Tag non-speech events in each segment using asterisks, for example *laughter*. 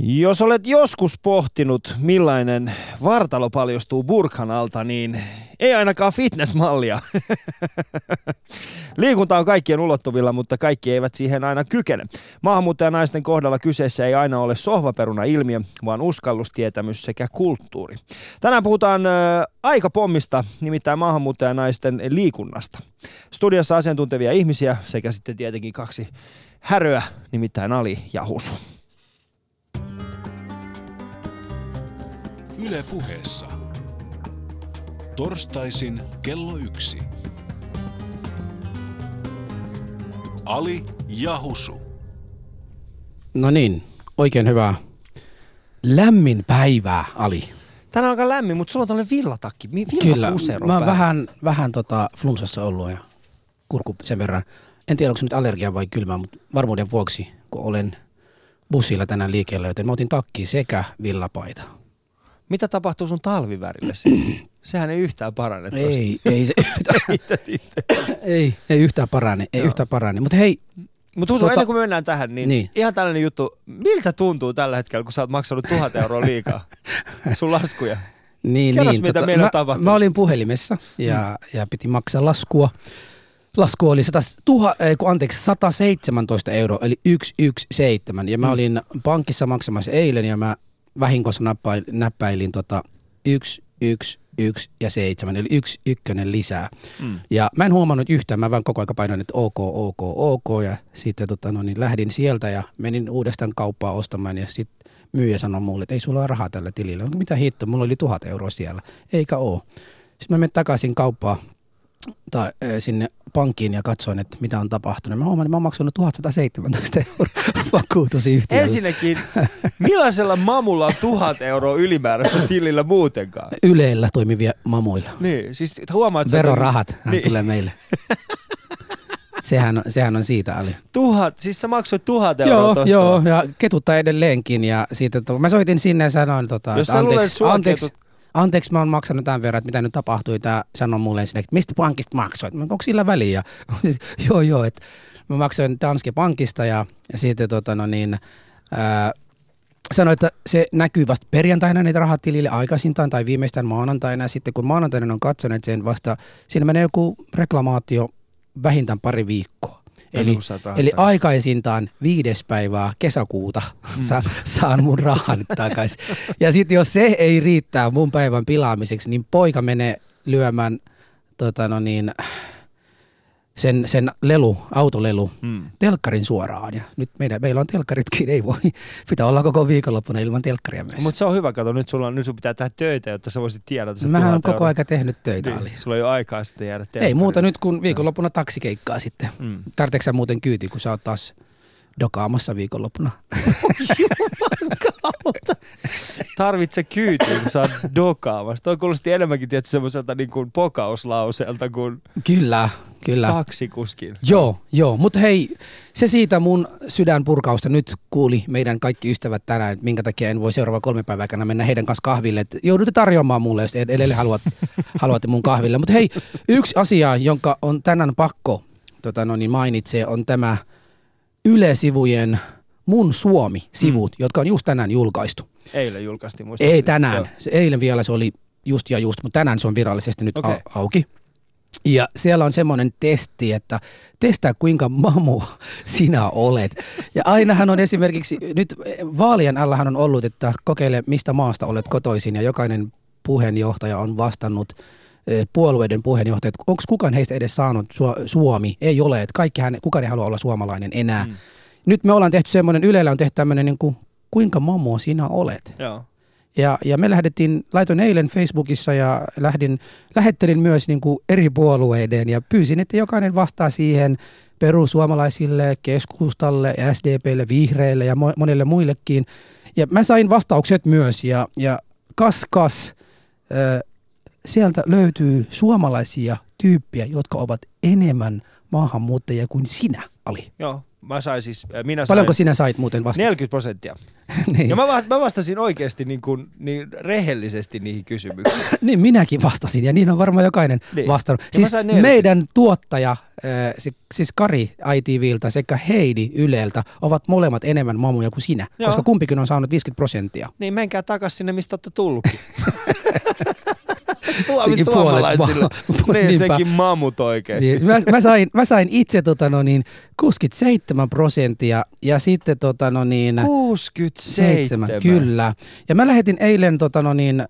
Jos olet joskus pohtinut, millainen vartalo paljastuu burkan alta, niin ei ainakaan fitnessmallia. *laughs* Liikunta on kaikkien ulottuvilla, mutta kaikki eivät siihen aina kykene. Maahanmuuttajanaisten kohdalla kyseessä ei aina ole sohvaperuna ilmiö, vaan uskallustietämys sekä kulttuuri. Tänään puhutaan äh, aikapommista, nimittäin maahanmuuttajanaisten liikunnasta. Studiossa asiantuntevia ihmisiä sekä sitten tietenkin kaksi häröä, nimittäin Ali ja Husu. Yle puheessa. Torstaisin kello yksi. Ali ja Husu. No niin, oikein hyvää lämmin päivää, Ali. Tänään on aika lämmin, mutta sulla on tällainen villatakki. Kyllä, mä oon vähän, vähän tota flunssassa ollut ja kurkku sen verran. En tiedä, onko se nyt allergia vai kylmää, mutta varmuuden vuoksi, kun olen bussilla tänään liikkeellä, joten mä otin takki sekä villapaita. Mitä tapahtuu sun talvivärille sitten? Sehän ei yhtään parane tosta. Ei, ei, se, *laughs* ei, ei yhtään parane, ei Joo. yhtään parane. Mutta hei, Mutta Husu, Tota- ennen kuin me mennään tähän, niin, niin, ihan tällainen juttu. Miltä tuntuu tällä hetkellä, kun sä oot maksanut tuhat euroa liikaa sun laskuja? *laughs* Niin, Kerros, niin, mitä meillä on mä, tapahtunut. Mä olin puhelimessa ja, mm. ja piti maksaa laskua. Lasku oli 100, tuha, ei, kun anteeksi, 117 euroa, eli 117. Ja mä Mm. olin pankissa maksamassa eilen ja mä vahingossa näppäilin, näppäilin tota 1, 1, 1 ja 7, eli yksi ykkönen lisää. Mm. Ja mä en huomannut yhtään, mä vaan koko ajan painoin, että ok, ok, ok. Ja sitten tota, no, niin lähdin sieltä ja menin uudestaan kauppaa ostamaan ja sitten myyjä sanoi mulle, että ei sulla ole rahaa tällä tilillä. Mitä hitto, mulla oli tuhat euroa siellä. Eikä oo. Sitten mä menin takaisin kauppaan tai äh, sinne pankkiin ja katsoin, että mitä on tapahtunut. Mä huomaan, että mä oon maksanut 1117 euroa *laughs* vakuutusyhtiölle. Ensinnäkin, millaisella mamulla on tuhat euroa ylimääräistä tilillä muutenkaan? Yleellä toimivia mamuilla. Niin, siis huomaat, että Verorahat hän Niin. tulee meille. sehän, on, sehän on siitä, Ali. Tuhat, siis sä maksoit tuhat euroa Joo, tosta. joo, ja ketuttaa edelleenkin. Ja siitä, to, mä soitin sinne ja sanoin, tota, Jos että luulet, että anteeksi, anteeksi, ketut- anteeksi, mä oon maksanut tämän verran, että mitä nyt tapahtui. Tää sanoi mulle ensin, että mistä pankista maksoit? Mä, onko sillä väliä? *laughs* joo, joo, että mä maksoin Danske Pankista ja, ja sitten tota, no niin, ää, sanoi, että se näkyy vasta perjantaina niitä rahat tilille aikaisintaan tai viimeistään maanantaina. Ja sitten kun maanantaina on katsonut sen vasta, siinä menee joku reklamaatio vähintään pari viikkoa. Eli, eli aikaisintaan viides päivää kesäkuuta sa, saan mun rahan takaisin. Ja sitten jos se ei riittää mun päivän pilaamiseksi, niin poika menee lyömään tota no niin, sen, sen lelu, autolelu, Mm. telkkarin suoraan. Ja nyt meidän, meillä on telkkaritkin, ei voi. Pitää olla koko viikonloppuna ilman telkkaria myös. Mutta se on hyvä, kato, nyt, sulla nyt sun pitää tehdä töitä, jotta sä voisit tienata se Mähän on koko aika tehnyt töitä, Ali. Niin, sulla ei ole aikaa sitten jäädä Ei telkkarille. muuta nyt kuin viikonloppuna taksikeikkaa sitten. Mm. Tarvitsetko sä muuten kyyti, kun sä oot taas dokaamassa viikonloppuna? Tarvitse kyytiä, kun sä oot dokaamassa. Toi kuulosti enemmänkin tietysti semmoiselta niin kuin pokauslauseelta kuin Kyllä, kyllä. taksikuskin. Joo, joo. Mutta hei, se siitä mun sydänpurkausta nyt kuuli meidän kaikki ystävät tänään, että minkä takia en voi seuraava kolme päivää aikana mennä heidän kanssa kahville. Et joudutte tarjoamaan mulle, jos edelleen haluat, *laughs* haluatte mun kahville. Mutta hei, yksi asia, jonka on tänään pakko tota no niin mainitsee, on tämä Yle-sivujen Mun Suomi-sivut, mm. jotka on just tänään julkaistu. Eilen julkaistiin muistaakseni. Ei tänään. Joo. Se eilen vielä se oli just ja just, mutta tänään se on virallisesti nyt okay. auki. Ja siellä on semmoinen testi, että testaa kuinka mamu *laughs* sinä olet. Ja ainahan on esimerkiksi, nyt vaalien allahan on ollut, että kokeile mistä maasta olet kotoisin ja jokainen puheenjohtaja on vastannut puolueiden puheenjohtajat, onko kukaan heistä edes saanut Su- Suomi? Ei ole, että kaikkihan, kukaan ei halua olla suomalainen enää. Mm. Nyt me ollaan tehty semmoinen, Ylellä on tehty tämmöinen niin kuin, kuinka mamu sinä olet. Joo. Ja, ja me lähdettiin, laitoin eilen Facebookissa ja lähdin, lähettelin myös niin kuin eri puolueiden ja pyysin, että jokainen vastaa siihen perussuomalaisille, keskustalle, SDPlle, vihreille ja mo- monelle muillekin. Ja mä sain vastaukset myös ja, ja kas kas, ö, sieltä löytyy suomalaisia tyyppiä, jotka ovat enemmän maahanmuuttajia kuin sinä, Ali. Joo. Mä sain siis, äh, minä sain Paljonko sinä sait muuten vasta? 40 prosenttia. *laughs* niin. Ja mä, vast- mä vastasin oikeasti niin, kuin, niin rehellisesti niihin kysymyksiin. *coughs* niin minäkin vastasin ja niin on varmaan jokainen Niin. vastannut. Siis sain 40. meidän tuottaja, äh, si- siis Kari ITVltä sekä Heidi Yleltä ovat molemmat enemmän mamuja kuin sinä, Joo. koska kumpikin on saanut 50 prosenttia. Niin menkää takas sinne, mistä olette tullutkin. *laughs* *laughs* Suomi Sekin suomalaisille. ma- *laughs* niin, niinpä. sekin mamut oikeasti. Niin, mä, mä, sain, mä sain itse tota, no niin, 67 prosenttia ja sitten tota, no niin, 67. Kyllä. Ja mä lähetin eilen tota, no niin,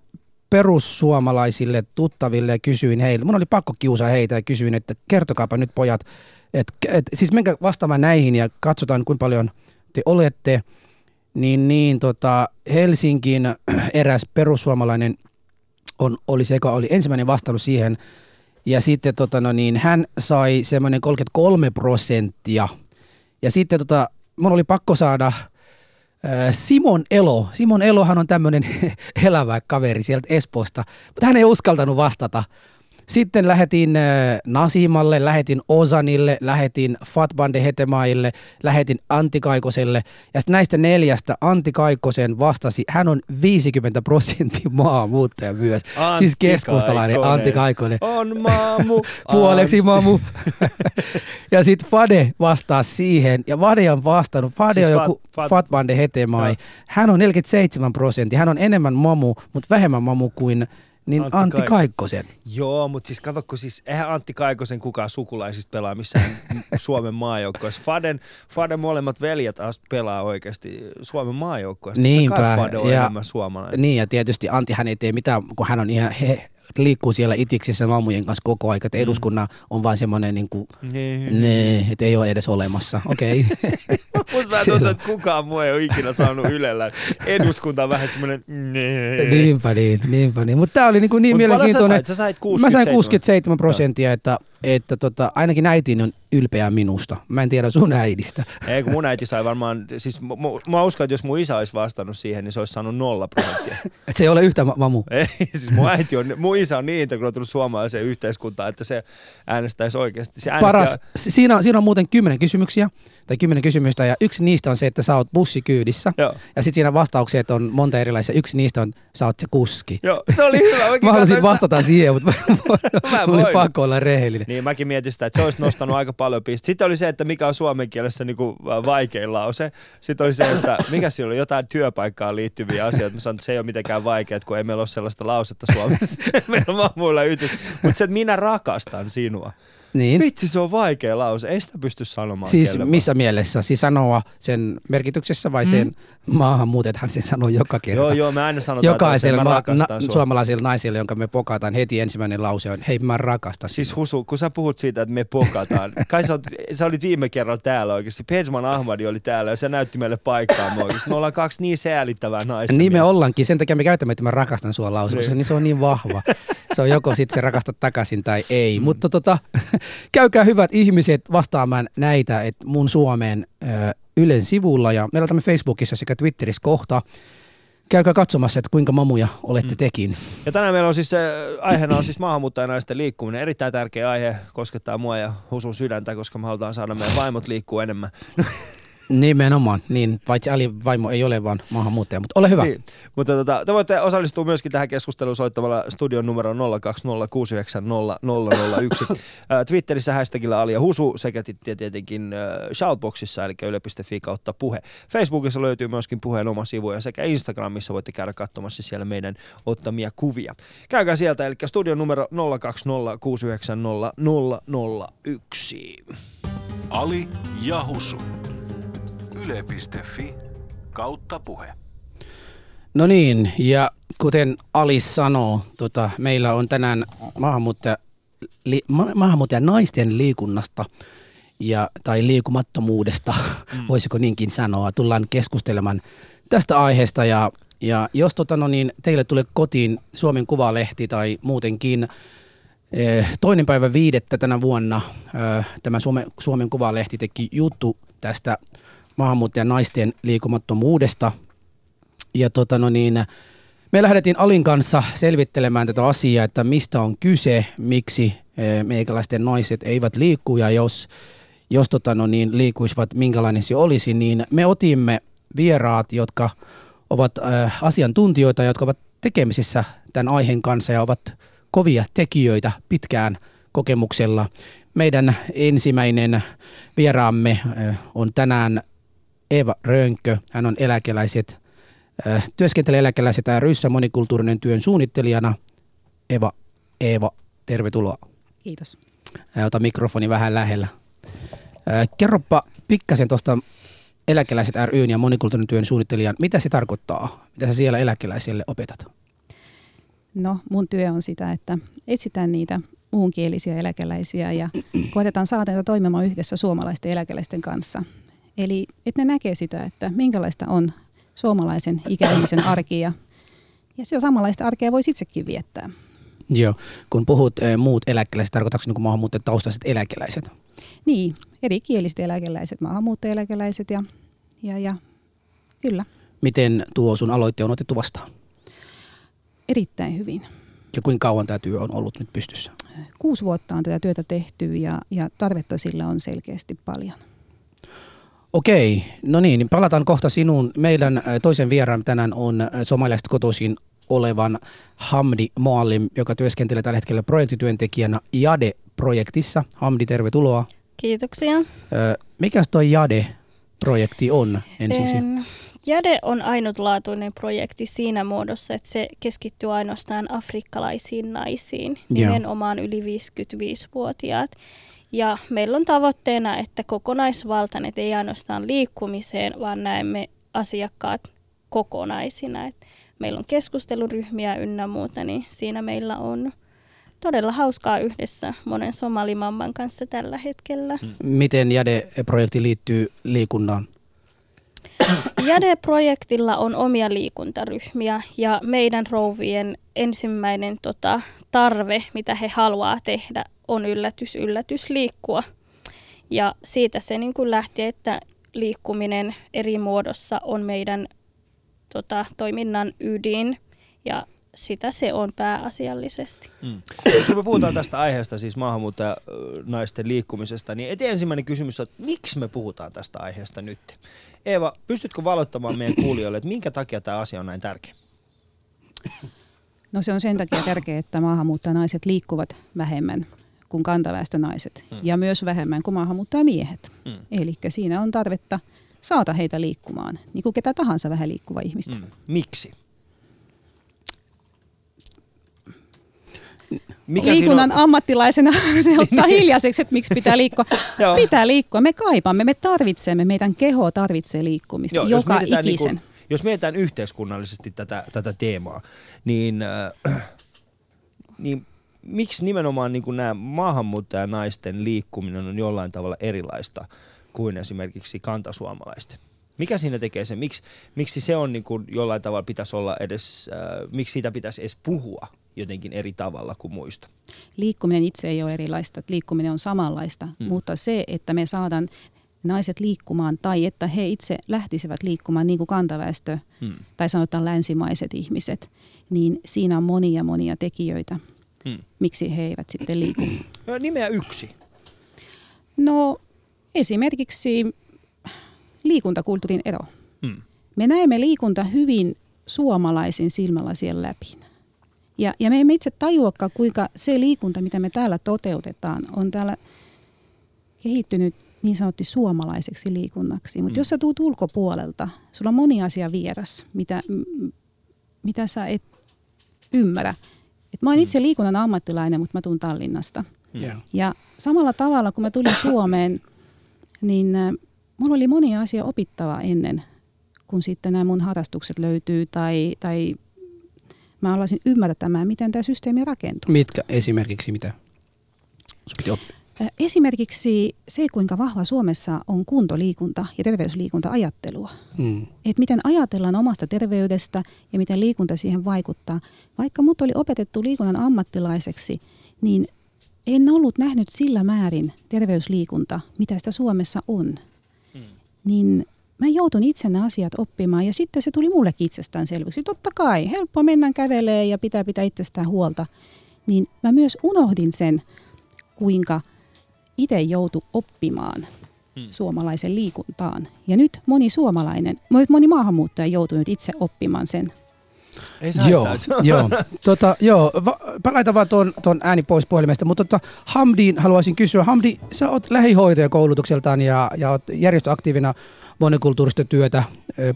perussuomalaisille tuttaville ja kysyin heiltä, mun oli pakko kiusaa heitä ja kysyin, että kertokaapa nyt pojat, että et, siis menkää vastaamaan näihin ja katsotaan kuinka paljon te olette. Niin, niin tota, Helsingin eräs perussuomalainen on, oli se, joka oli ensimmäinen vastannut siihen. Ja sitten tota, no niin, hän sai semmoinen 33 prosenttia. Ja sitten tota, mun oli pakko saada äh, Simon Elo. Simon Elohan on tämmöinen *laughs* elävä kaveri sieltä Espoosta, mutta hän ei uskaltanut vastata. Sitten lähetin äh, Nasimalle, lähetin Osanille, lähetin Fatbande Hetemaille, lähetin Antti Kaikoselle. Ja näistä neljästä Antti Kaikosen vastasi, hän on 50 prosenttia *laughs* maahanmuuttaja myös. Antti siis keskustalainen Kaikkonen. Antti Kaikonen. On maamu. *laughs* Puoleksi Antti. mamu. *laughs* ja sitten Fade vastaa siihen. Ja Fade on vastannut. Fade Siis on joku Fat- Fatbande Hetemai. Hän on 47 prosenttia. Hän on enemmän mamu, mutta vähemmän mamu kuin niin Antti Antti, Kaik- Kaikkosen. Joo, mutta siis kato, kun siis eihän Antti Kaikosen kukaan sukulaisista pelaa missään *laughs* Suomen maajoukkoissa. Faden, Faden molemmat veljet pelaa oikeasti Suomen maajoukkoissa. Niinpä, Fade on ja- enemmän suomalainen. Niin ja tietysti Antti hän ei tee mitään, kun hän on ihan he, liikkuu siellä itiksissä mamujen kanssa koko aika. Että eduskunnan on vaan semmoinen niin kuin, nee, että ei ole edes olemassa. *laughs* Okei. *laughs* Musta vähän tuntuu, että kukaan muu ei ole ikinä saanut Ylellä. Eduskunta on vähän semmoinen... Nee. niinpä niin, niinpä niin. Mutta tämä oli niin, kuin niin Mut paljon sä mielenkiintoinen. sait? Sä sait Mä 67. sain 67 prosenttia, että, että tota, ainakin äitini on ylpeä minusta. Mä en tiedä sun äidistä. *laughs* Ei, kun mun äiti sai varmaan, siis mu, mä uskon, että jos mun isä olisi vastannut siihen, niin se olisi saanut nolla prosenttia. *laughs* Et se ei ole yhtä ma- mamu. Ei, siis mun äiti on, mun isä on niin integroitunut suomalaiseen yhteiskuntaan, että se äänestäisi oikeasti. Se äänestää, Paras, si- siinä, on, siinä on muuten kymmenen kysymyksiä, tai kymmenen kysymystä, ja yksi niistä on se, että sä oot bussikyydissä. Joo. Ja sitten siinä vastaukset on monta erilaisia. Yksi niistä on, sä oot se kuski. Joo, se oli hyvä. *laughs* Mä halusin sitä. vastata siihen, mutta Mä mulla oli voin. pakko olla rehellinen. Niin, mäkin mietin sitä, että se olisi nostanut aika paljon pistettä. Sitten oli se, että mikä on suomen kielessä niinku vaikein lause. Sitten oli se, että mikä siinä oli jotain työpaikkaan liittyviä asioita. Mä sanoin, että se ei ole mitenkään vaikeaa, kun ei meillä ole sellaista lausetta Suomessa. *laughs* meillä on muilla. Mutta se, että minä rakastan sinua. Niin. Vitsi, se on vaikea lause. Ei sitä pysty sanomaan Siis kelle vaan. missä mielessä? Siis sanoa sen merkityksessä vai sen maahanmuutethan sen sanoo joka kerta? Mm. Joo, joo, me aina sanotaan, Jokaiselle että mä rakastan na- sua. suomalaiselle naiselle, jonka me pokataan heti ensimmäinen lause on, hei mä rakastan Siis sinua. Husu, kun sä puhut siitä, että me pokataan. *laughs* Kai sä, oot, sä olit viime kerralla täällä oikeasti. Pejman Ahmadi oli täällä ja se näytti meille paikkaa oikeasti. Me ollaan kaksi niin säälittävää naista. Niin me ollaankin, sen takia me käytämme, että mä rakastan sua lause, koska Niin. se on niin vahva. *laughs* Se on joko sitten se rakasta takaisin tai ei. Mm. Mutta tota, käykää hyvät ihmiset vastaamaan näitä, että mun Suomeen ö, Ylen sivulla ja meillä on tämä Facebookissa sekä Twitterissä kohta. Käykää katsomassa, että kuinka mamuja olette mm. tekin. Ja tänään meillä on siis se, aiheena on siis maahanmuuttajanaisten liikkuminen. Erittäin tärkeä aihe, koskettaa mua ja Husun sydäntä, koska me halutaan saada meidän vaimot liikkuu enemmän. *laughs* Nimenomaan, niin paitsi Ali vaimo ei ole vaan maahanmuuttaja, mutta ole hyvä. Niin. Mutta tota, te voitte osallistua myöskin tähän keskusteluun soittamalla studion numero 020690001. *laughs* Ää, Twitterissä hashtagillä Ali ja Husu sekä tietenkin Shoutboxissa eli yle.fi kautta puhe. Facebookissa löytyy myöskin puheen oma sivu ja sekä Instagramissa voitte käydä katsomassa siellä meidän ottamia kuvia. Käykää sieltä, eli studion numero 020690001. Ali ja Husu. Yle.fi kautta puhe. No niin, ja kuten Ali sanoo, tota, meillä on tänään maahanmuuttaja, li, ma, maahanmuuttaja naisten liikunnasta ja, tai liikumattomuudesta, mm. *laughs* voisiko niinkin sanoa. Tullaan keskustelemaan tästä aiheesta ja, ja jos tota, no niin, teille tulee kotiin Suomen Kuvalehti tai muutenkin eh, toinen päivä viidettä tänä vuonna eh, tämä Suomen, Suomen Kuvalehti teki juttu tästä maahanmuuttajan naisten liikumattomuudesta. Ja tota no niin, me lähdettiin Alin kanssa selvittelemään tätä asiaa, että mistä on kyse, miksi eh, meikäläisten naiset eivät liikku ja jos, jos tota, no niin, liikuisivat, minkälainen se olisi, niin me otimme vieraat, jotka ovat äh, asiantuntijoita, jotka ovat tekemisissä tämän aiheen kanssa ja ovat kovia tekijöitä pitkään kokemuksella. Meidän ensimmäinen vieraamme äh, on tänään Eva Rönkö. Hän on eläkeläiset, äh, työskentelee eläkeläiset ryssä monikulttuurinen työn suunnittelijana. Eva, Eeva, tervetuloa. Kiitos. Ää, Ota mikrofoni vähän lähellä. Ää, Kerropa pikkasen tuosta Eläkeläiset ryn ja monikulttuurinen työn suunnittelijan. Mitä se tarkoittaa? Mitä sä siellä eläkeläisille opetat? No, mun työ on sitä, että etsitään niitä muunkielisiä eläkeläisiä ja koetetaan saada toimimaan yhdessä suomalaisten eläkeläisten kanssa. Eli että ne näkee sitä, että minkälaista on suomalaisen ikäihmisen arki ja, ja sitä samanlaista arkea voisi itsekin viettää. Joo, kun puhut e, muut eläkeläiset, tarkoitatko niin maahanmuuttajataustaiset eläkeläiset? Niin, eri kieliset eläkeläiset, maahanmuuttajaeläkeläiset ja, ja, ja kyllä, Miten tuo sun aloitte on otettu vastaan? erittäin hyvin. Ja kuinka kauan tämä työ on ollut nyt pystyssä? Kuusi vuotta on tätä työtä tehty ja, ja tarvetta sillä on selkeästi paljon. Okei, no niin, niin palataan kohta sinuun. Meidän ä, toisen vieraan tänään on ä, somalialaisesta kotoisin olevan Hamdi Moallim, joka työskentelee tällä hetkellä projektityöntekijänä JADE-projektissa. Hamdi, tervetuloa. Kiitoksia. Ö, Mikäs toi JADE-projekti on ensiksi? En, Jade on ainutlaatuinen projekti siinä muodossa, että se keskittyy ainoastaan afrikkalaisiin naisiin, Joo. nimenomaan yli 55-vuotiaat. Ja meillä on tavoitteena, että kokonaisvaltainen, ei ainoastaan liikkumiseen, vaan näemme asiakkaat kokonaisina. Et meillä on keskusteluryhmiä ynnä muuta, niin siinä meillä on todella hauskaa yhdessä monen somalimamman kanssa tällä hetkellä. Miten JADE-projekti liittyy liikunnaan? Jade-projektilla on omia liikuntaryhmiä ja meidän rouvien ensimmäinen tota, tarve, mitä he haluaa tehdä, on yllätys, yllätys liikkua. Ja siitä se niin kuin lähti, että liikkuminen eri muodossa on meidän tota, toiminnan ydin ja sitä se on pääasiallisesti. Mm. Jos me puhutaan tästä aiheesta, siis maahanmuuttajanaisten liikkumisesta, niin eti ensimmäinen kysymys on, että miksi me puhutaan tästä aiheesta nyt? Eeva, pystytkö valottamaan meidän kuulijoille, että minkä takia tämä asia on näin tärkeä? No se on sen takia tärkeää, että maahanmuuttajanaiset liikkuvat vähemmän kuin kantaväestönaiset Mm. ja myös vähemmän kuin maahanmuuttajamiehet. Mm. Eli siinä on tarvetta saada heitä liikkumaan, niin kuin ketä tahansa vähän liikkuva ihmistä. Mm. Miksi? Mikä Liikunnan on? ammattilaisena *laughs* se ottaa hiljaiseksi, että miksi pitää liikkua. *laughs* Pitää liikkua, me kaipaamme, me tarvitsemme, meidän keho tarvitsee liikkumista Joo, joka mietitään ikisen. Niin kuin, jos mietitään yhteiskunnallisesti tätä, tätä teemaa, niin, äh, *clears throat* niin miksi nimenomaan niin kuin nämä maahanmuuttajanaisten liikkuminen on jollain tavalla erilaista kuin esimerkiksi kantasuomalaisten? Mikä siinä tekee sen? Miksi, miksi se on niin kuin jollain tavalla pitäisi olla edes, äh, miksi siitä pitäisi edes puhua jotenkin eri tavalla kuin muista? Liikkuminen itse ei ole erilaista, liikkuminen on samanlaista, Mm. mm. mutta se, että me saadaan naiset liikkumaan tai että he itse lähtisivät liikkumaan niin kuin kantaväestö Hmm. tai sanotaan länsimaiset ihmiset, niin siinä on monia monia tekijöitä, Hmm. miksi he eivät sitten liiku. No, nimeä yksi. No esimerkiksi liikuntakulttuurin ero. Hmm. Me näemme liikunta hyvin suomalaisin silmälasien läpi. Ja, ja me emme itse tajuakaan, kuinka se liikunta, mitä me täällä toteutetaan, on täällä kehittynyt niin sanotusti suomalaiseksi liikunnaksi. Mutta Mm. mm. jos sä tuut ulkopuolelta, sulla on moni asia vieras, mitä, m- mitä sä et ymmärrä. Et mä oon itse liikunnan ammattilainen, mutta mä tuun Tallinnasta. Joo. Ja samalla tavalla, kun mä tulin Suomeen, niin äh, mulla oli monia asia opittavaa ennen, kun sitten nämä mun harrastukset löytyy tai, tai mä alasin ymmärtämään, miten tämä systeemi rakentuu. Mitkä esimerkiksi mitä? Sun piti oppia. Esimerkiksi se, kuinka vahva Suomessa on kuntoliikunta ja terveysliikunta-ajattelua. Mm. Että miten ajatellaan omasta terveydestä ja miten liikunta siihen vaikuttaa. Vaikka mut oli opetettu liikunnan ammattilaiseksi, niin en ollut nähnyt sillä määrin terveysliikunta, mitä sitä Suomessa on. Mm. Niin mä joutun itse ne asiat oppimaan ja sitten se tuli mullekin itsestäänselvyksi. Totta kai, helppo mennä kävelee ja pitää pitää itsestään huolta. Niin mä myös unohdin sen, kuinka itse joutu oppimaan hmm. suomalaisen liikuntaan. Ja nyt moni suomalainen, moni maahanmuuttaja joutuu nyt itse oppimaan sen. Ei joo, *laughs* joo. Tota, joo. Va, laita vaan tuon, tuon ääni pois puhelimesta, mutta tota, Hamdiin haluaisin kysyä. Hamdi, sä oot lähihoitaja koulutukseltaan ja, ja oot järjestöaktiivina monikulttuurista työtä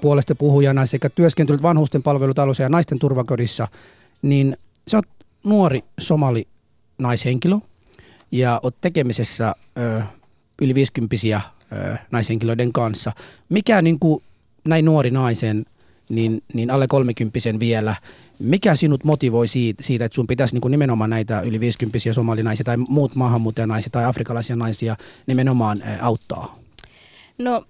puolesta puhujana sekä työskentelyt vanhusten palvelutalossa ja naisten turvakodissa, niin sä oot nuori somali naishenkilö ja oot tekemisessä ö, yli 50 ö, naishenkilöiden kanssa. Mikä niin kuin, näin nuori naisen, niin, niin alle 30 vielä, mikä sinut motivoi siitä, siitä että sun pitäisi niin kuin nimenomaan näitä yli 50 somalinaisia tai muut maahanmuuttajanaisia tai afrikalaisia naisia nimenomaan auttaa? No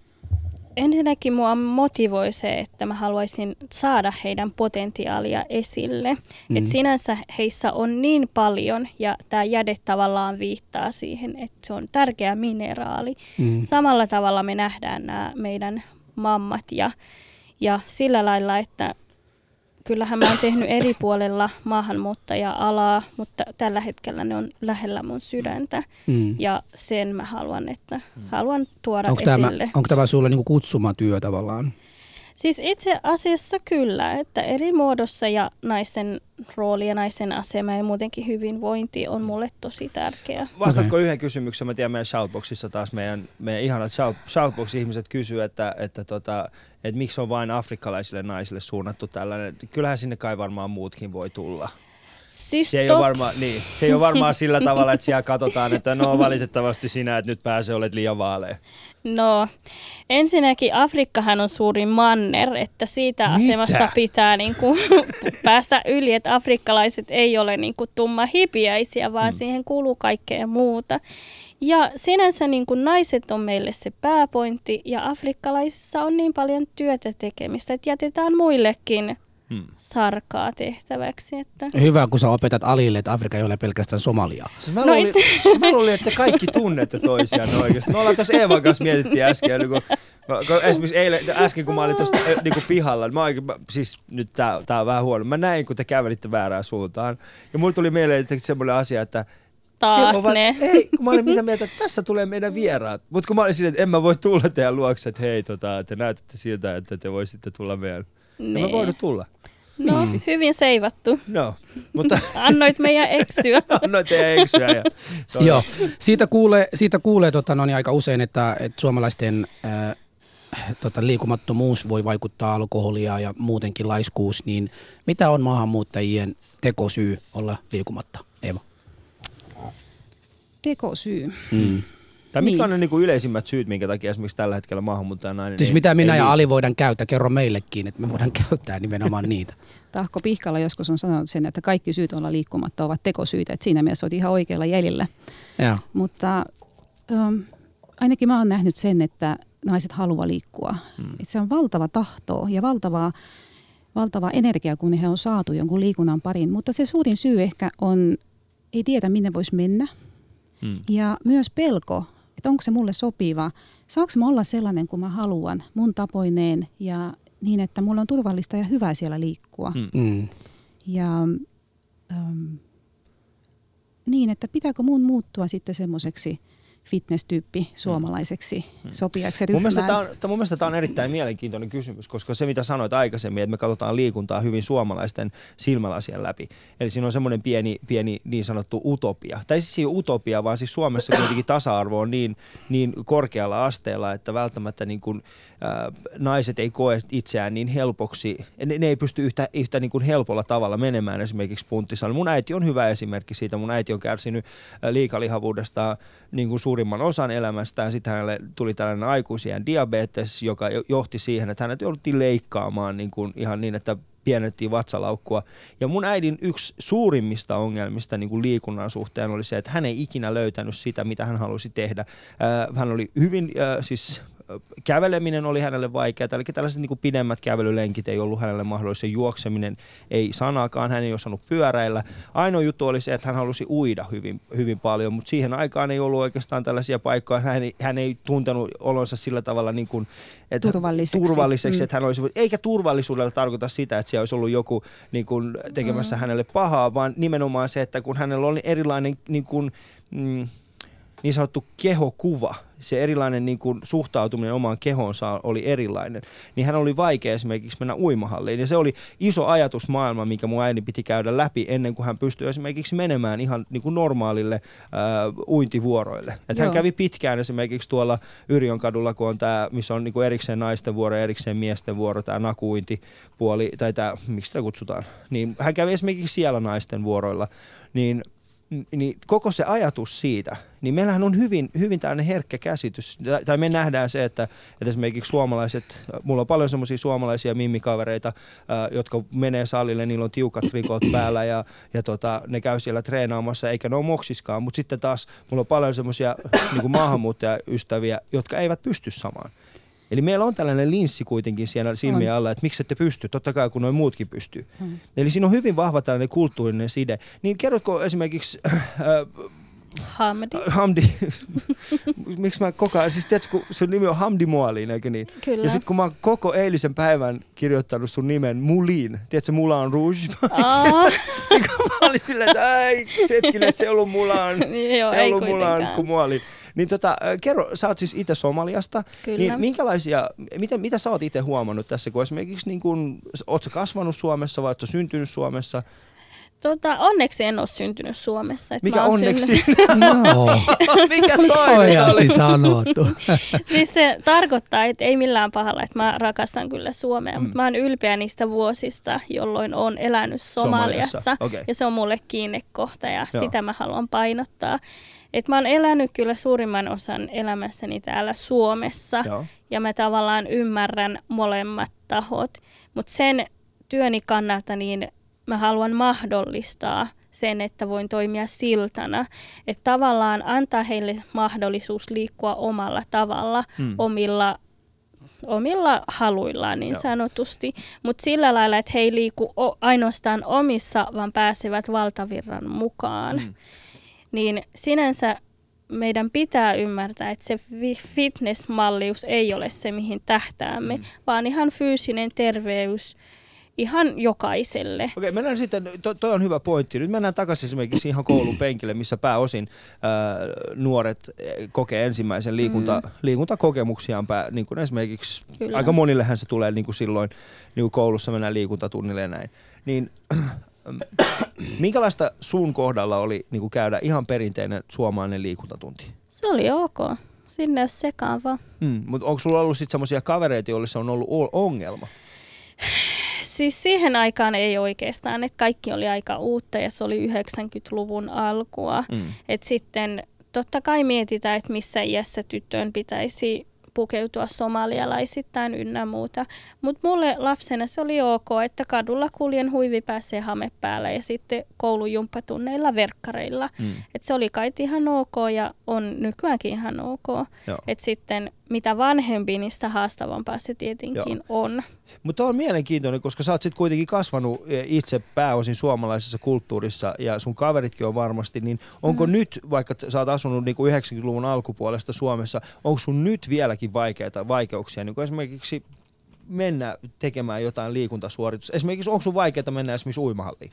ensinnäkin mua motivoi se, että mä haluaisin saada heidän potentiaalia esille. Mm. Et sinänsä heissä on niin paljon ja tämä jäde tavallaan viittaa siihen, että se on tärkeä mineraali. Mm. Samalla tavalla me nähdään nämä meidän mammat ja, ja sillä lailla, että kyllähän mä oon tehnyt eri puolella maahanmuuttaja-alaa, mutta tällä hetkellä ne on lähellä mun sydäntä. Mm. Ja sen mä haluan, että haluan tuoda onko esille. Tämä, onko tämä sulle niinku kutsumatyö tavallaan? Siis itse asiassa kyllä, että eri muodossa ja naisten rooli ja naisen asema ja muutenkin hyvinvointi on mulle tosi tärkeä. Vastatko okay. yhden kysymyksen? Mä tiedän meidän Shoutboxissa taas meidän, meidän ihanat Shout, Shoutbox-ihmiset kysyy, että, että, tota, että miksi on vain afrikkalaisille naisille suunnattu tällainen. Kyllähän sinne kai varmaan muutkin voi tulla. Siis se, ei ole varma, niin, se ei ole varmaan sillä tavalla, että siellä katsotaan, että no valitettavasti sinä, että nyt pääsee olet liian vaalea. No, ensinnäkin Afrikkahan on suurin manner, että siitä Mitä? asemasta pitää niin kuin, *laughs* päästä yli, että afrikkalaiset ei ole niin kuin, tumma hipiäisiä, vaan hmm. siihen kuuluu kaikkea muuta. Ja sinänsä niin kuin naiset on meille se pääpointti ja afrikkalaisissa on niin paljon työtä tekemistä, että jätetään muillekin hmm. sarkaa tehtäväksi. Että... Hyvä, kun sä opetat Alille, että Afrikka ei ole pelkästään Somalia. Siis mä, no luulin, *laughs* mä luulin, että kaikki tunnette toisiaan oikeasti. Me ollaan tuossa Eevan kanssa mietittiin äsken, niin kun, kun esimerkiksi eilen, äsken kun mä olin tuossa niin pihalla, niin mä, oikein, mä, siis nyt tää, tää on vähän huono. Mä näin, kun te kävelitte väärään suuntaan. Ja mulle tuli mieleen että semmoinen asia, että taas ovat, ne. Ei, kun mä olin mitä mieltä, että tässä tulee meidän vieraat. Mutta kun mä olin silleen, että en mä voi tulla teidän luokse, että hei, tota, te näytätte siltä, että te voisitte tulla meidän. Ne. En mä voinut tulla. No, Miksi? hyvin seivattu. No, mutta... *laughs* Annoit meidän eksyä. *laughs* Annoit teidän eksyä. Ja Joo, siitä kuulee, siitä kuulee tota, no niin aika usein, että, että suomalaisten äh, tota, liikumattomuus voi vaikuttaa alkoholia ja muutenkin laiskuus, niin mitä on maahanmuuttajien tekosyy olla liikumatta, Eeva? Tekosyy? Mm. Tai mitkä niin. on ne niinku yleisimmät syyt, minkä takia esimerkiksi tällä hetkellä maahanmuuttaja nainen Siis ei, mitä minä ei ja Ali voidaan käyttää, kerro meillekin, että me voidaan *laughs* käyttää nimenomaan niitä. Tahko Pihkala joskus on sanonut sen, että kaikki syyt olla liikkumatta ovat tekosyitä, että siinä mielessä olet ihan oikealla jäljellä. Ja. Mutta um, ainakin mä oon nähnyt sen, että naiset haluaa liikkua. Hmm. Että se on valtava tahto ja valtavaa, valtavaa energiaa, kun he on saatu jonkun liikunnan parin. Mutta se suurin syy ehkä on, ei tiedä minne voisi mennä. Hmm. Ja myös pelko että onko se mulle sopiva, saanko mä olla sellainen kuin mä haluan, mun tapoineen ja niin, että mulla on turvallista ja hyvä siellä liikkua. Mm. mm. Ja ähm, niin, että pitääkö mun muuttua sitten semmoiseksi – fitness-tyyppi suomalaiseksi mm. sopijaksi mun mielestä, tämä on, mun mielestä tämä on erittäin mielenkiintoinen kysymys, koska se mitä sanoit aikaisemmin, että me katsotaan liikuntaa hyvin suomalaisten silmälasien läpi. Eli siinä on semmoinen pieni, pieni niin sanottu utopia. Tai siis ei utopia, vaan siis Suomessa kuitenkin tasa-arvo on niin, niin korkealla asteella, että välttämättä niin kuin, äh, naiset ei koe itseään niin helpoksi, ne, ne ei pysty yhtä, yhtä niin kuin helpolla tavalla menemään esimerkiksi punttisalle. Mun äiti on hyvä esimerkki siitä. Mun äiti on kärsinyt liikalihavuudesta niin kuin suurimman osan elämästään. Sitten hänelle tuli tällainen aikuisien diabetes, joka johti siihen, että hänet jouduttiin leikkaamaan niin kuin ihan niin, että pienettiin vatsalaukkua. Ja mun äidin yksi suurimmista ongelmista niin kuin liikunnan suhteen oli se, että hän ei ikinä löytänyt sitä, mitä hän halusi tehdä. Hän oli hyvin siis käveleminen oli hänelle vaikeaa, eli tällaiset niin kuin pidemmät kävelylenkit ei ollut hänelle mahdollisia, juokseminen ei sanakaan, hän ei osannut pyöräillä. Ainoa juttu oli se, että hän halusi uida hyvin, hyvin paljon, mutta siihen aikaan ei ollut oikeastaan tällaisia paikkoja, hän ei, hän ei tuntenut olonsa sillä tavalla niin kuin, että turvalliseksi, turvalliseksi mm. että hän olisi, eikä turvallisuudella tarkoita sitä, että siellä olisi ollut joku niin kuin, tekemässä mm. hänelle pahaa, vaan nimenomaan se, että kun hänellä oli erilainen niin kuin, mm, niin sanottu kehokuva, se erilainen niin kuin suhtautuminen omaan kehoonsa oli erilainen, niin hän oli vaikea esimerkiksi mennä uimahalliin. Ja se oli iso ajatusmaailma, mikä mun äiti piti käydä läpi ennen kuin hän pystyi esimerkiksi menemään ihan niin kuin normaalille äh, uintivuoroille. Et hän kävi pitkään esimerkiksi tuolla Yrjön kadulla, kun on tämä, missä on niin kuin erikseen naisten vuoro ja erikseen miesten vuoro, tämä nakuintipuoli, tai tämä, miksi sitä kutsutaan. Niin hän kävi esimerkiksi siellä naisten vuoroilla. Niin niin koko se ajatus siitä, niin meillähän on hyvin, hyvin tällainen herkkä käsitys, tai- me nähdään se, että, että esimerkiksi suomalaiset, mulla on paljon semmoisia suomalaisia mimmikavereita, jotka menee salille, niillä on tiukat rikot päällä ja, ja tota, ne käy siellä treenaamassa, eikä ne ole moksiskaan, mutta sitten taas mulla on paljon semmoisia niin maahanmuuttajaystäviä, jotka eivät pysty samaan. Eli meillä on tällainen linssi kuitenkin siellä silmien alla, että miksi ette pysty, totta kai kun noin muutkin pystyy. Hmm. Eli siinä on hyvin vahva tällainen kulttuurinen side. Niin kerrotko esimerkiksi äh, Hamdi. Hamdi, *laughs* miksi mä koko ajan, siis tiedätkö, kun sun nimi on Hamdi Mualiin, eikö niin? Kyllä. Ja sitten kun mä oon koko eilisen päivän kirjoittanut sun nimen Muliin, tiedätkö Mulan Rouge? Aa, *laughs* Niin mä olin silleen, että setkinen, se ei ollut Mulan, *laughs* Joo, se ei ei ollut kuitenkaan. kuin Muali. Niin tota, kerro, sä oot siis itse Somaliasta, Kyllä. niin minkälaisia, mitä, mitä sä oot itse huomannut tässä, kun esimerkiksi niin kun, oot sä kasvanut Suomessa vai oot sä syntynyt Suomessa? tota, onneksi en ole syntynyt Suomessa. Et Mikä onneksi? syntynyt- *laughs* *laughs* Joo, Mikä toinen oli? sanottu. Siis *laughs* se tarkoittaa, että ei millään pahalla, että mä rakastan kyllä Suomea, Mm. mutta mä oon ylpeä niistä vuosista, jolloin oon elänyt Somaliassa, Somaliassa. okei. Ja se on mulle kiinnekohta ja Joo. sitä mä haluan painottaa. Et mä oon elänyt kyllä suurimman osan elämässäni täällä Suomessa Joo. ja mä tavallaan ymmärrän molemmat tahot. Mutta sen työni kannalta niin mä haluan mahdollistaa sen, että voin toimia siltana. Että tavallaan antaa heille mahdollisuus liikkua omalla tavalla, Mm. omilla, omilla haluillaan niin Joo. Joo. sanotusti. Mutta sillä lailla, että he ei liiku o- ainoastaan omissa, vaan pääsevät valtavirran mukaan. Mm. Niin sinänsä meidän pitää ymmärtää, että se fi- fitnessmallius ei ole se, mihin tähtäämme, Mm. vaan ihan fyysinen terveys ihan jokaiselle. Okei, mennään sitten, to, toi on hyvä pointti. Nyt mennään takaisin esimerkiksi ihan koulun penkille, missä pääosin ää, nuoret eh, kokee ensimmäisen liikunta, mm. liikuntakokemuksiaan. Pää, niin kuin esimerkiksi, Kyllä. aika monillehän se tulee niin kuin silloin niin kuin koulussa mennään liikuntatunnille ja näin. Niin, minkälaista sun kohdalla oli niin käydä ihan perinteinen suomalainen liikuntatunti? Se oli ok. Sinne ei ole sekaava. Mm, mutta onko sulla ollut sitten semmoisia kavereita, joille se on ollut ongelma? Siis siihen aikaan ei oikeastaan, että kaikki oli aika uutta ja se oli 90-luvun alkua. Mm. Et sitten totta kai mietitään, että missä iässä tyttöön pitäisi pukeutua somalialaisittain ynnä muuta. Mutta mulle lapsena se oli ok, että kadulla kuljen huivi pääsee hame päällä ja sitten koulujumppatunneilla verkkareilla. Mm. Et se oli kai ihan ok ja on nykyäänkin ihan ok. Joo. Et sitten mitä vanhempi, niin sitä haastavampaa se tietenkin Joo. on. Mutta on mielenkiintoinen, koska sä oot sit kuitenkin kasvanut eh, itse pääosin suomalaisessa kulttuurissa ja sun kaveritkin on varmasti, niin onko mm. nyt, vaikka sä oot asunut niinku 90-luvun alkupuolesta Suomessa, onko sun nyt vieläkin vaikeita vaikeuksia, niin kuin esimerkiksi mennä tekemään jotain liikuntasuoritusta? Esimerkiksi onko sun vaikeaa mennä esimerkiksi uimahalliin?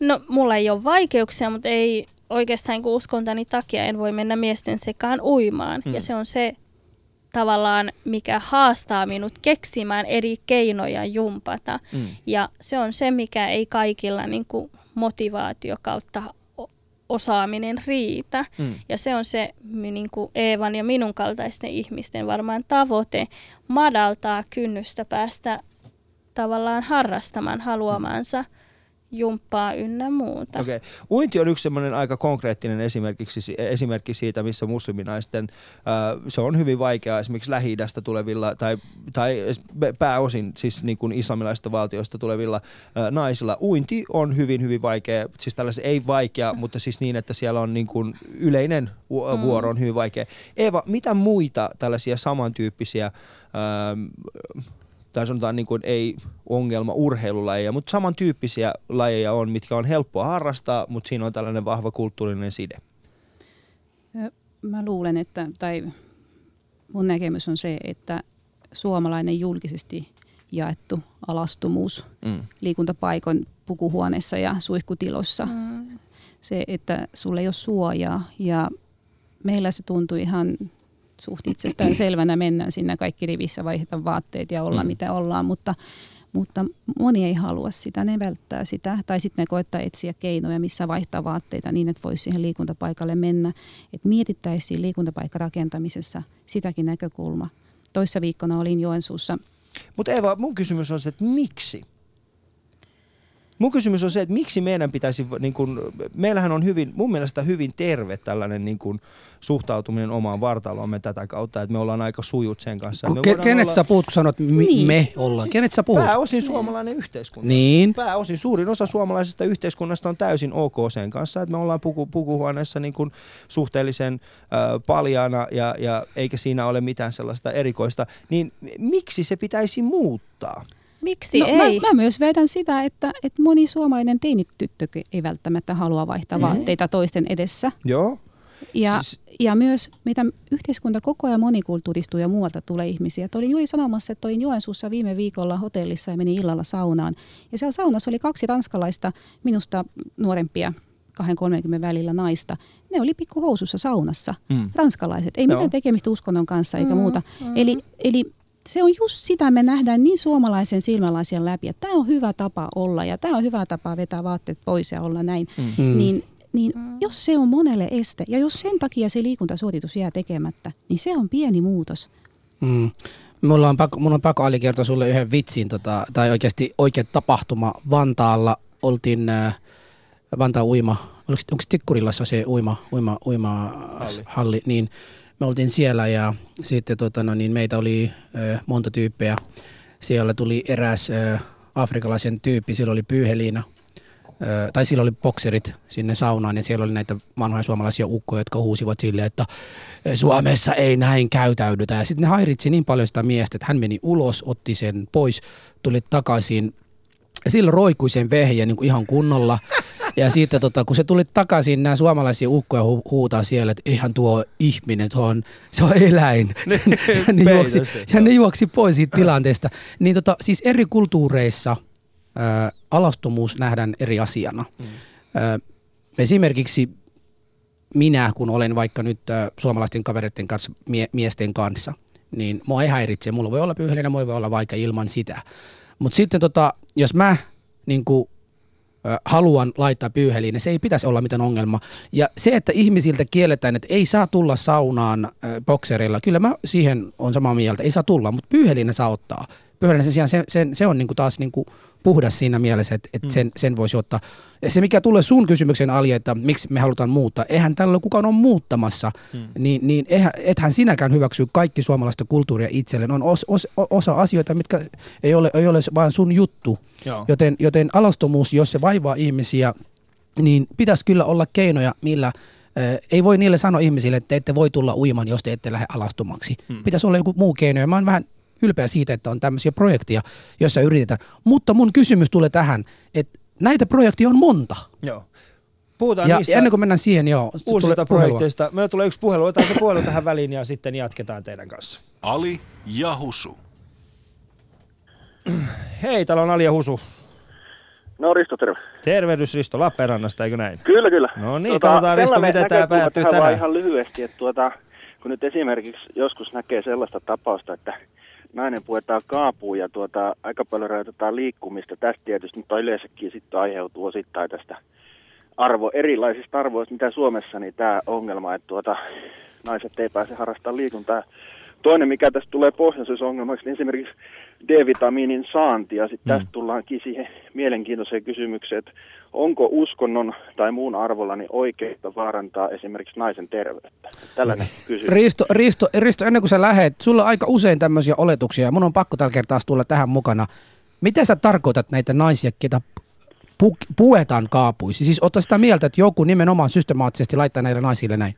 No, mulla ei ole vaikeuksia, mutta ei oikeastaan kun uskontani takia en voi mennä miesten sekaan uimaan. Mm. Ja se on se tavallaan, mikä haastaa minut keksimään eri keinoja jumpata. Mm. Ja se on se, mikä ei kaikilla niin kuin motivaatio kautta osaaminen riitä. Mm. Ja se on se niin kuin Eevan ja minun kaltaisten ihmisten varmaan tavoite madaltaa kynnystä päästä tavallaan harrastamaan haluamansa jumppaa ynnä muuta. Okei. Okay. Uinti on yksi semmoinen aika konkreettinen esimerkiksi, esimerkki siitä, missä musliminaisten, äh, se on hyvin vaikeaa esimerkiksi lähi tulevilla tai, tai pääosin siis niin kuin islamilaisista valtioista tulevilla äh, naisilla. Uinti on hyvin, hyvin vaikea, siis tällaisen ei vaikea, mutta siis niin, että siellä on niin kuin yleinen Mm. vuoro on hyvin vaikea. Eeva, mitä muita tällaisia samantyyppisiä ähm, tai sanotaan niin kuin ei ongelma urheilulajeja, mutta samantyyppisiä lajeja on, mitkä on helppoa harrastaa, mutta siinä on tällainen vahva kulttuurinen side. Mä luulen, että, tai mun näkemys on se, että suomalainen julkisesti jaettu alastomuus Mm. liikuntapaikon pukuhuoneessa ja suihkutilossa, Mm. se, että sulle ei ole suojaa ja meillä se tuntui ihan suht itsestään selvänä mennä sinne kaikki rivissä vaihtaa vaatteet ja olla mm. mitä ollaan, mutta, mutta moni ei halua sitä, ne välttää sitä. Tai sitten ne koettaa etsiä keinoja, missä vaihtaa vaatteita niin, että voisi siihen liikuntapaikalle mennä. Että mietittäisiin liikuntapaikkarakentamisessa sitäkin näkökulma. Toissa viikkona olin Joensuussa. Mutta Eva, mun kysymys on se, että miksi? Mun kysymys on se, että miksi meidän pitäisi, niin kun, meillähän on hyvin, mun mielestä hyvin terve tällainen niin kun, suhtautuminen omaan vartaloamme tätä kautta, että me ollaan aika sujut sen kanssa. Me Ke- kenet olla... sä puhut, kun sanot mi- niin. me ollaan? Siis kenet sä puhut? Pääosin suomalainen yhteiskunta. Niin. Pääosin suurin osa suomalaisesta yhteiskunnasta on täysin ok sen kanssa, että me ollaan puku, pukuhuoneessa niin kun suhteellisen äh, paljaana ja, ja eikä siinä ole mitään sellaista erikoista. Niin miksi se pitäisi muuttaa? Miksi no, ei? Mä, mä myös vedän sitä, että, että moni suomalainen teinityttö ei välttämättä halua vaihtaa mm. vaatteita toisten edessä. Joo. Ja, siis... ja myös meitä yhteiskunta koko ajan monikulttuuristuu ja muualta tulee ihmisiä. Et olin juuri sanomassa, että olin Joensuussa viime viikolla hotellissa ja menin illalla saunaan. Ja siellä saunassa oli kaksi ranskalaista, minusta nuorempia, 2-30 välillä naista. Ne oli pikkuhousussa saunassa, mm. ranskalaiset. Ei mitään tekemistä uskonnon kanssa eikä mm, muuta. Mm. Eli, eli se on just sitä, me nähdään niin suomalaisen silmälaisen läpi, että tämä on hyvä tapa olla ja tämä on hyvä tapa vetää vaatteet pois ja olla näin. Mm. mm. Niin, niin mm. jos se on monelle este ja jos sen takia se liikuntasuoritus jää tekemättä, niin se on pieni muutos. Mm. Mulla on pakko, mun on pakko Ali kertoa sulle yhden vitsin, tota, tai oikeasti oikea tapahtuma Vantaalla. Oltiin äh, Vantaan uima, onko, onko Tikkurilassa se uima, uima, uima halli. halli, niin me oltiin siellä ja sitten tota, no, niin meitä oli ö, monta tyyppejä. Siellä tuli eräs ö, afrikalaisen tyyppi, sillä oli pyyheliina, ö, tai sillä oli bokserit sinne saunaan ja siellä oli näitä vanhoja suomalaisia ukkoja, jotka huusivat silleen, että Suomessa ei näin käytäydytä. Ja sitten ne hairitsi niin paljon sitä miestä, että hän meni ulos, otti sen pois, tuli takaisin. Ja sillä roikui sen vehjä niin kuin ihan kunnolla. Ja sitten tota, kun se tuli takaisin, nämä suomalaisia ukkoja hu- huutaa siellä, että ihan tuo ihminen, tuo on, se on eläin. *laughs* *laughs* ja, ne juoksi, ja ne juoksi pois siitä tilanteesta. Niin tota, siis eri kulttuureissa ää, alastomuus nähdään eri asiana. Mm. Ää, esimerkiksi minä, kun olen vaikka nyt ä, suomalaisten kavereiden kanssa, mie- miesten kanssa, niin mua ei häiritse. Mulla voi olla pyyhellinen, mulla voi olla vaikka ilman sitä. Mutta sitten tota, jos mä niin kuin haluan laittaa pyyheliin, niin se ei pitäisi olla mitään ongelma. Ja se, että ihmisiltä kielletään, että ei saa tulla saunaan bokserilla, kyllä mä siihen on samaa mieltä, ei saa tulla, mutta pyyheliin saa ottaa. Pyyheliin sen sijaan se, se, se on niinku taas niinku puhdas siinä mielessä, että, että mm. sen, sen voisi ottaa. Ja se, mikä tulee sun kysymyksen Ali, että miksi me halutaan muuttaa, eihän tällä kukaan ole muuttamassa, mm. niin, niin eihän, ethän sinäkään hyväksy kaikki suomalaista kulttuuria itselleen. On os, os, osa asioita, mitkä ei ole, ei ole vain sun juttu. Joo. Joten, joten alastomuus, jos se vaivaa ihmisiä, niin pitäisi kyllä olla keinoja, millä ei voi niille sanoa ihmisille, että ette voi tulla uimaan, jos te ette lähde alastomaksi. Hmm. Pitäisi olla joku muu keino. Ja mä oon vähän ylpeä siitä, että on tämmöisiä projekteja, joissa yritetään. Mutta mun kysymys tulee tähän, että näitä projekteja on monta. Joo. Puhutaan ja niistä ennen kuin mennään siihen, joo. Uusista projekteista. Meillä tulee yksi puhelu. Otetaan se puhelu tähän väliin ja sitten jatketaan teidän kanssa. Ali ja Husu. Hei, täällä on Ali ja Husu. No Risto, terve. Tervehdys Risto Lappeenrannasta, eikö näin? Kyllä, kyllä. No niin, tuota, katsotaan Risto, miten tämä päättyy tänään. ihan lyhyesti, että tuota, kun nyt esimerkiksi joskus näkee sellaista tapausta, että nainen puetaan kaapuun ja tuota, aika paljon rajoitetaan liikkumista. Tästä tietysti, mutta yleensäkin sitten aiheutuu osittain tästä arvo, erilaisista arvoista, mitä Suomessa, niin tämä ongelma, että tuota, naiset ei pääse harrastamaan liikuntaa. Toinen, mikä tästä tulee pohjoisuusongelmaksi, niin esimerkiksi D-vitamiinin saanti. Ja sitten mm. tästä tullaankin siihen mielenkiintoiseen kysymykseen, että onko uskonnon tai muun arvolla niin oikeutta vaarantaa esimerkiksi naisen terveyttä? Tällainen kysymys. Risto, Risto, Risto, ennen kuin sä lähet, sulla on aika usein tämmöisiä oletuksia ja mun on pakko tällä kertaa tulla tähän mukana. Miten sä tarkoitat näitä naisia, ketä pu- puetaan kaapuisi? Siis ottaa sitä mieltä, että joku nimenomaan systemaattisesti laittaa näille naisille näin?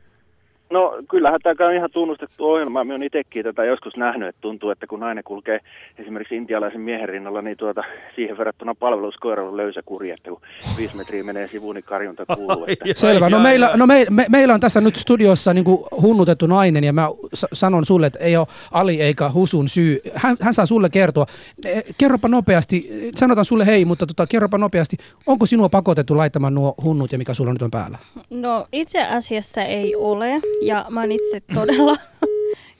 No kyllähän tämä on ihan tunnustettu ohjelma. Minä olen itsekin tätä joskus nähnyt, että tuntuu, että kun nainen kulkee esimerkiksi intialaisen miehen rinnalla, niin tuota, siihen verrattuna palveluskoiralla on löysä kuri, että kun viisi metriä menee sivuun, niin karjunta kuuluu. *laughs* Että... Selvä. No, meillä, no me, me, meillä on tässä nyt studiossa niin kuin hunnutettu nainen ja mä sanon sulle, että ei ole Ali eikä Husun syy. Hän, hän saa sulle kertoa. E, kerropa nopeasti, sanotaan sulle hei, mutta tota, kerropa nopeasti, onko sinua pakotettu laittamaan nuo hunnut ja mikä sulla nyt on päällä? No itse asiassa ei ole ja mä oon itse todella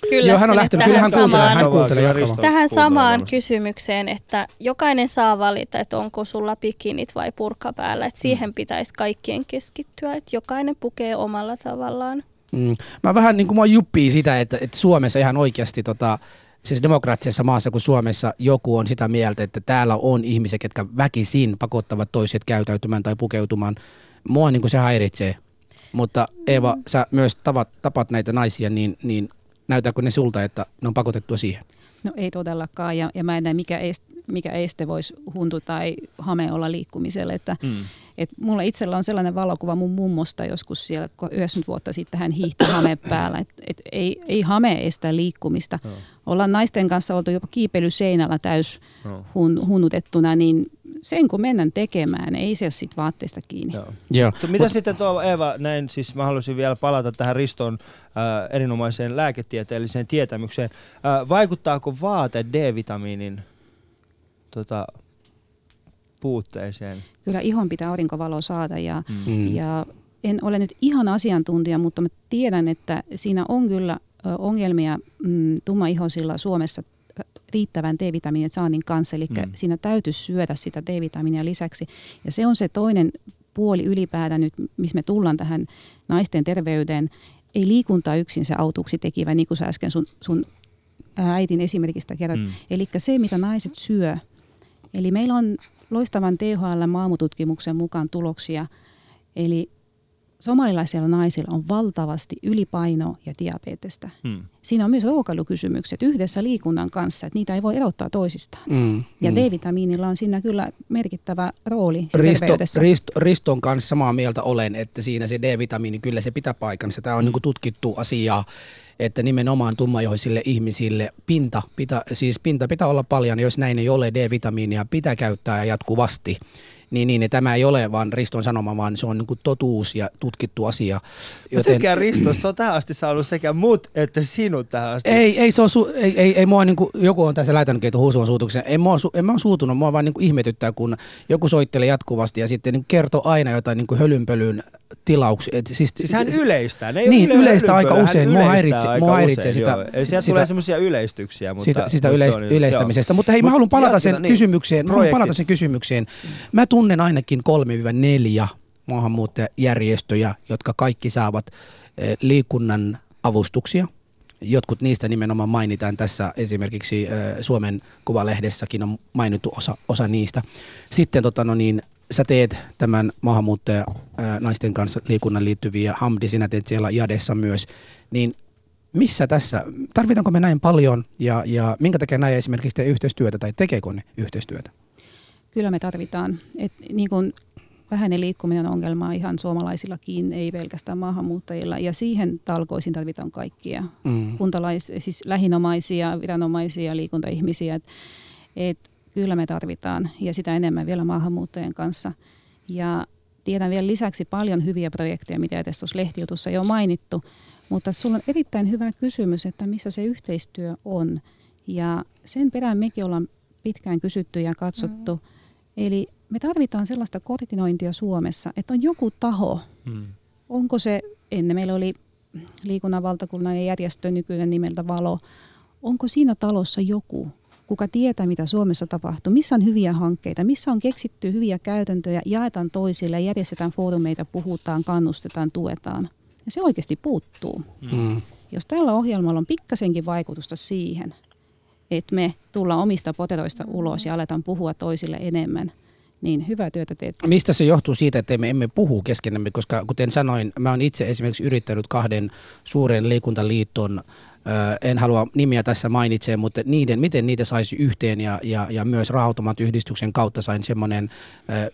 kyllästynyt *laughs* Joo, hän on lähtenyt. tähän Kyllä hän kuuntelee, samaan, hän kuuntelee Kyllä tähän samaan kysymykseen, että jokainen saa valita, että onko sulla bikinit vai purkka päällä. Että siihen pitäisi kaikkien keskittyä, että jokainen pukee omalla tavallaan. Mm. Mä vähän niin kuin mä juppii sitä, että, että Suomessa ihan oikeasti tota, siis demokraattisessa maassa kuin Suomessa joku on sitä mieltä, että täällä on ihmisiä, ketkä väkisin pakottavat toiset käytäytymään tai pukeutumaan. Mua niin kuin se häiritsee. Mutta Eeva, sä myös tavat, tapat näitä naisia, niin, niin näytääkö ne sulta, että ne on pakotettua siihen? No ei todellakaan, ja, ja mä en näe, mikä, est, mikä este voisi huntu tai hame olla liikkumiselle. Että, Mm. et mulla itsellä on sellainen valokuva mun mummosta joskus siellä, kun 90 vuotta sitten hän hiihti hame päällä. Et, et ei, ei hame estä liikkumista. Joo. Ollaan naisten kanssa oltu jopa kiipeilyseinällä täys Joo. hun, hunnutettuna, niin sen kun mennään tekemään, ei se ole siitä vaatteesta kiinni. Joo. Joo. Mutta mitä sitten tuo Eeva, näin siis mä haluaisin vielä palata tähän Riston äh, erinomaiseen lääketieteelliseen tietämykseen. Äh, vaikuttaako vaate D-vitamiinin tota, puutteeseen? Kyllä ihon pitää aurinkovaloa saada ja, Mm. Ja en ole nyt ihan asiantuntija, mutta mä tiedän, että siinä on kyllä ongelmia mm, tummaihoisilla Suomessa riittävän D-vitamiinin saannin kanssa. Eli Mm. siinä täytyisi syödä sitä D-vitamiinia lisäksi. Ja se on se toinen puoli ylipäätään nyt, missä me tullaan tähän naisten terveyteen. Ei liikunta yksin se autuksi tekivä, niin kuin sä äsken sun, sun äitin esimerkistä kerrot. Mm. Eli se, mitä naiset syö. Eli meillä on loistavan THL-maamututkimuksen mukaan tuloksia. Eli somalilaisilla naisilla on valtavasti ylipainoa ja diabetesta. Hmm. Siinä on myös ruokailukysymykset yhdessä liikunnan kanssa, että niitä ei voi erottaa toisistaan. Mm. Ja mm. D-vitamiinilla on siinä kyllä merkittävä rooli Risto. Risto, Riston kanssa samaa mieltä olen, että siinä se D-vitamiini kyllä se pitää paikkansa. Tämä on niin tutkittu asia, että nimenomaan tummaihoisille ihmisille pinta, pitä, siis pinta pitää olla paljon, jos näin ei ole D-vitamiinia, pitää käyttää jatkuvasti. Niin, niin, tämä ei ole vaan Riston sanoma, vaan se on niin totuus ja tutkittu asia. Mä tykkään Risto, se on tähän asti saanut sekä mut että sinut tähän asti. Ei, ei, se on su, ei, ei, ei mua niinku, joku on tässä lähtenytkin, että huusu on suutuksen. En mä, oo su, en mä ole suutunut, mua vaan niinku ihmetyttää, kun joku soittelee jatkuvasti ja sitten niinku kertoo aina jotain niinku hölynpölyn tilauksia. Et siis, Siis hän yleistää. Ne ei Niin, ole yle- yleistä aika usein. Mua yleistää häiritsee- mua häiritsee sitä- joo. Eli sieltä sitä- tulee semmoisia yleistyksiä. Mutta, sitä, sitä mutta yleist, on yleistämisestä. Mutta hei, Mut mä haluan palata sen niin. kysymykseen. Mä haluan palata Projektit. sen kysymykseen. Mä tunnen ainakin 3-4 maahanmuuttajajärjestöjä, jotka kaikki saavat eh, liikunnan avustuksia. Jotkut niistä nimenomaan mainitaan tässä esimerkiksi eh, Suomen Kuvalehdessäkin on mainittu osa, osa niistä. Sitten tota, no niin, sä teet tämän maahanmuuttaja naisten kanssa liikunnan liittyviä, Hamdi, sinä teet siellä Jadessa myös, niin missä tässä, tarvitaanko me näin paljon ja, ja minkä takia näin esimerkiksi tee yhteistyötä tai tekeekö ne yhteistyötä? Kyllä me tarvitaan. Et niin kun vähäinen liikkuminen on ongelma ihan suomalaisillakin, ei pelkästään maahanmuuttajilla. Ja siihen talkoisin tarvitaan kaikkia. Mm. Kuntalais, siis lähinomaisia, viranomaisia, liikuntaihmisiä. Et, et kyllä me tarvitaan ja sitä enemmän vielä maahanmuuttajien kanssa. Ja tiedän vielä lisäksi paljon hyviä projekteja, mitä tässä tuossa lehtijutussa jo mainittu. Mutta sulla on erittäin hyvä kysymys, että missä se yhteistyö on. Ja sen perään mekin ollaan pitkään kysytty ja katsottu. Eli me tarvitaan sellaista koordinointia Suomessa, että on joku taho, Hmm. onko se, ennen meillä oli liikunnan valtakunnallinen järjestö nykyinen nimeltä Valo, onko siinä talossa joku, kuka tietää, mitä Suomessa tapahtuu, missä on hyviä hankkeita, missä on keksitty hyviä käytäntöjä, jaetaan toisille, järjestetään foorumeita, puhutaan, kannustetaan, tuetaan. Ja se oikeasti puuttuu. Mm. Jos tällä ohjelmalla on pikkasenkin vaikutusta siihen, että me tullaan omista poteroista ulos ja aletaan puhua toisille enemmän, niin hyvää työtä teet. Mistä se johtuu siitä, että me emme puhu keskenämme, koska kuten sanoin, mä oon itse esimerkiksi yrittänyt kahden suuren liikuntaliiton, en halua nimiä tässä mainitsee, mutta niiden, miten niitä saisi yhteen ja, ja, ja myös Rahautomat-yhdistyksen kautta sain semmoinen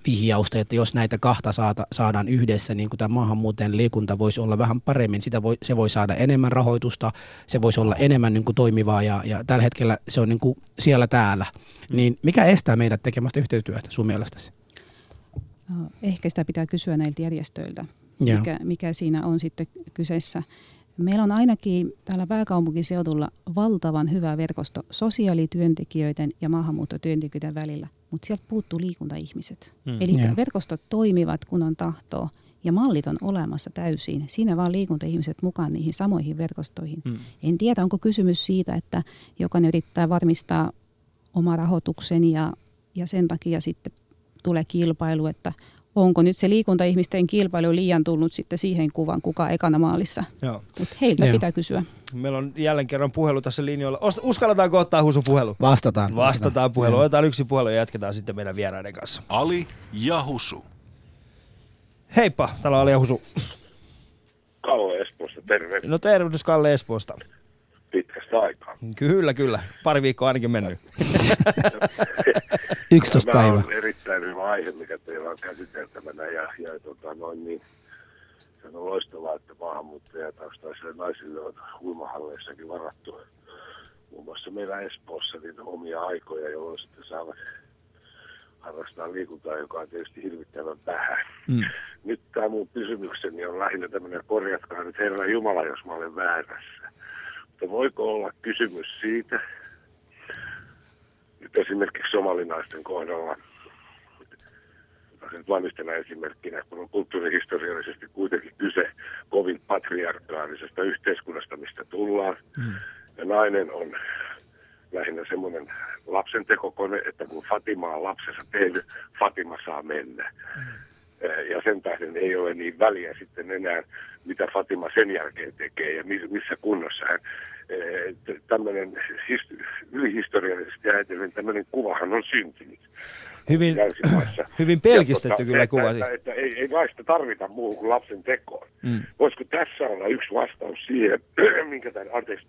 vihjausta, että jos näitä kahta saata, saadaan yhdessä, niin kuin tämä maahanmuuttajan liikunta voisi olla vähän paremmin, sitä voi, se voi saada enemmän rahoitusta, se voisi olla enemmän niin kuin toimivaa ja, ja tällä hetkellä se on niin kuin siellä täällä. Niin mikä estää meidät tekemästä yhteistyötä sun mielestäsi? Ehkä sitä pitää kysyä näiltä järjestöiltä, mikä, mikä siinä on sitten kyseessä. Meillä on ainakin täällä pääkaupunkiseudulla valtavan hyvä verkosto sosiaalityöntekijöiden ja maahanmuuttotyöntekijöiden välillä, mutta sieltä puuttuu liikuntaihmiset. Mm. Eli Joo. verkostot toimivat, kun on tahtoa Ja mallit on olemassa täysin. Siinä vaan liikunta-ihmiset mukaan niihin samoihin verkostoihin. Mm. En tiedä, onko kysymys siitä, että jokainen yrittää varmistaa oma rahoituksen ja, ja sen takia sitten tulee kilpailu, että onko nyt se liikunta-ihmisten kilpailu liian tullut sitten siihen kuvan, kuka ekana maalissa. Mutta heiltä Joo. pitää kysyä. Meillä on jälleen kerran puhelu tässä linjoilla. Uskalletaanko ottaa Husu puhelu? Vastataan. Vastataan puhelu. Joo. Otetaan yksi puhelu ja jatketaan sitten meidän vieraiden kanssa. Ali ja Husu. Heippa, täällä on Ali ja Husu. Kalle Espoosta, terve No tervehdys Kalle Espoosta. pitkästä aikaa. Kyllä, kyllä. Pari viikkoa ainakin mennyt. *laughs* 11 Tämä päivä. on erittäin hyvä aihe, mikä teillä on käsiteltävänä ja, ja tota, noin niin, se on loistavaa, että maahanmuuttajataustaisille naisille on uimahalleissakin varattu muun muassa meillä Espoossa niin omia aikoja, jolloin sitten saavat harrastaa liikuntaa, joka on tietysti hirvittävän vähän. Mm. Nyt tämä mun kysymykseni on lähinnä tämmöinen, korjatkaa nyt Herra Jumala, jos mä olen väärässä. Mutta voiko olla kysymys siitä, nyt esimerkiksi somalinaisten kohdalla, nyt vain yhtenä esimerkkinä, kun on kulttuurihistoriallisesti kuitenkin kyse kovin patriarkaalisesta yhteiskunnasta, mistä tullaan. Mm. Ja nainen on lähinnä semmoinen lapsentekokone, että kun Fatima on lapsensa tehnyt, Fatima saa mennä. Eh, Ja sen tähden ei ole niin väliä sitten enää, mitä Fatima sen jälkeen tekee ja miss- missä kunnossa hän. eh, Tämmöinen his- ylihistoriallisesti ajatellen tämmöinen kuvahan on syntynyt Hyvin, *clears throat* hyvin pelkistetty Ja kyllä että, kuva. Että, siis. että, ei, ei naista tarvita muuhun kuin lapsen tekoon. Mm. Voisiko tässä olla yksi vastaus siihen, *clears throat* minkä tämän, anteeksi,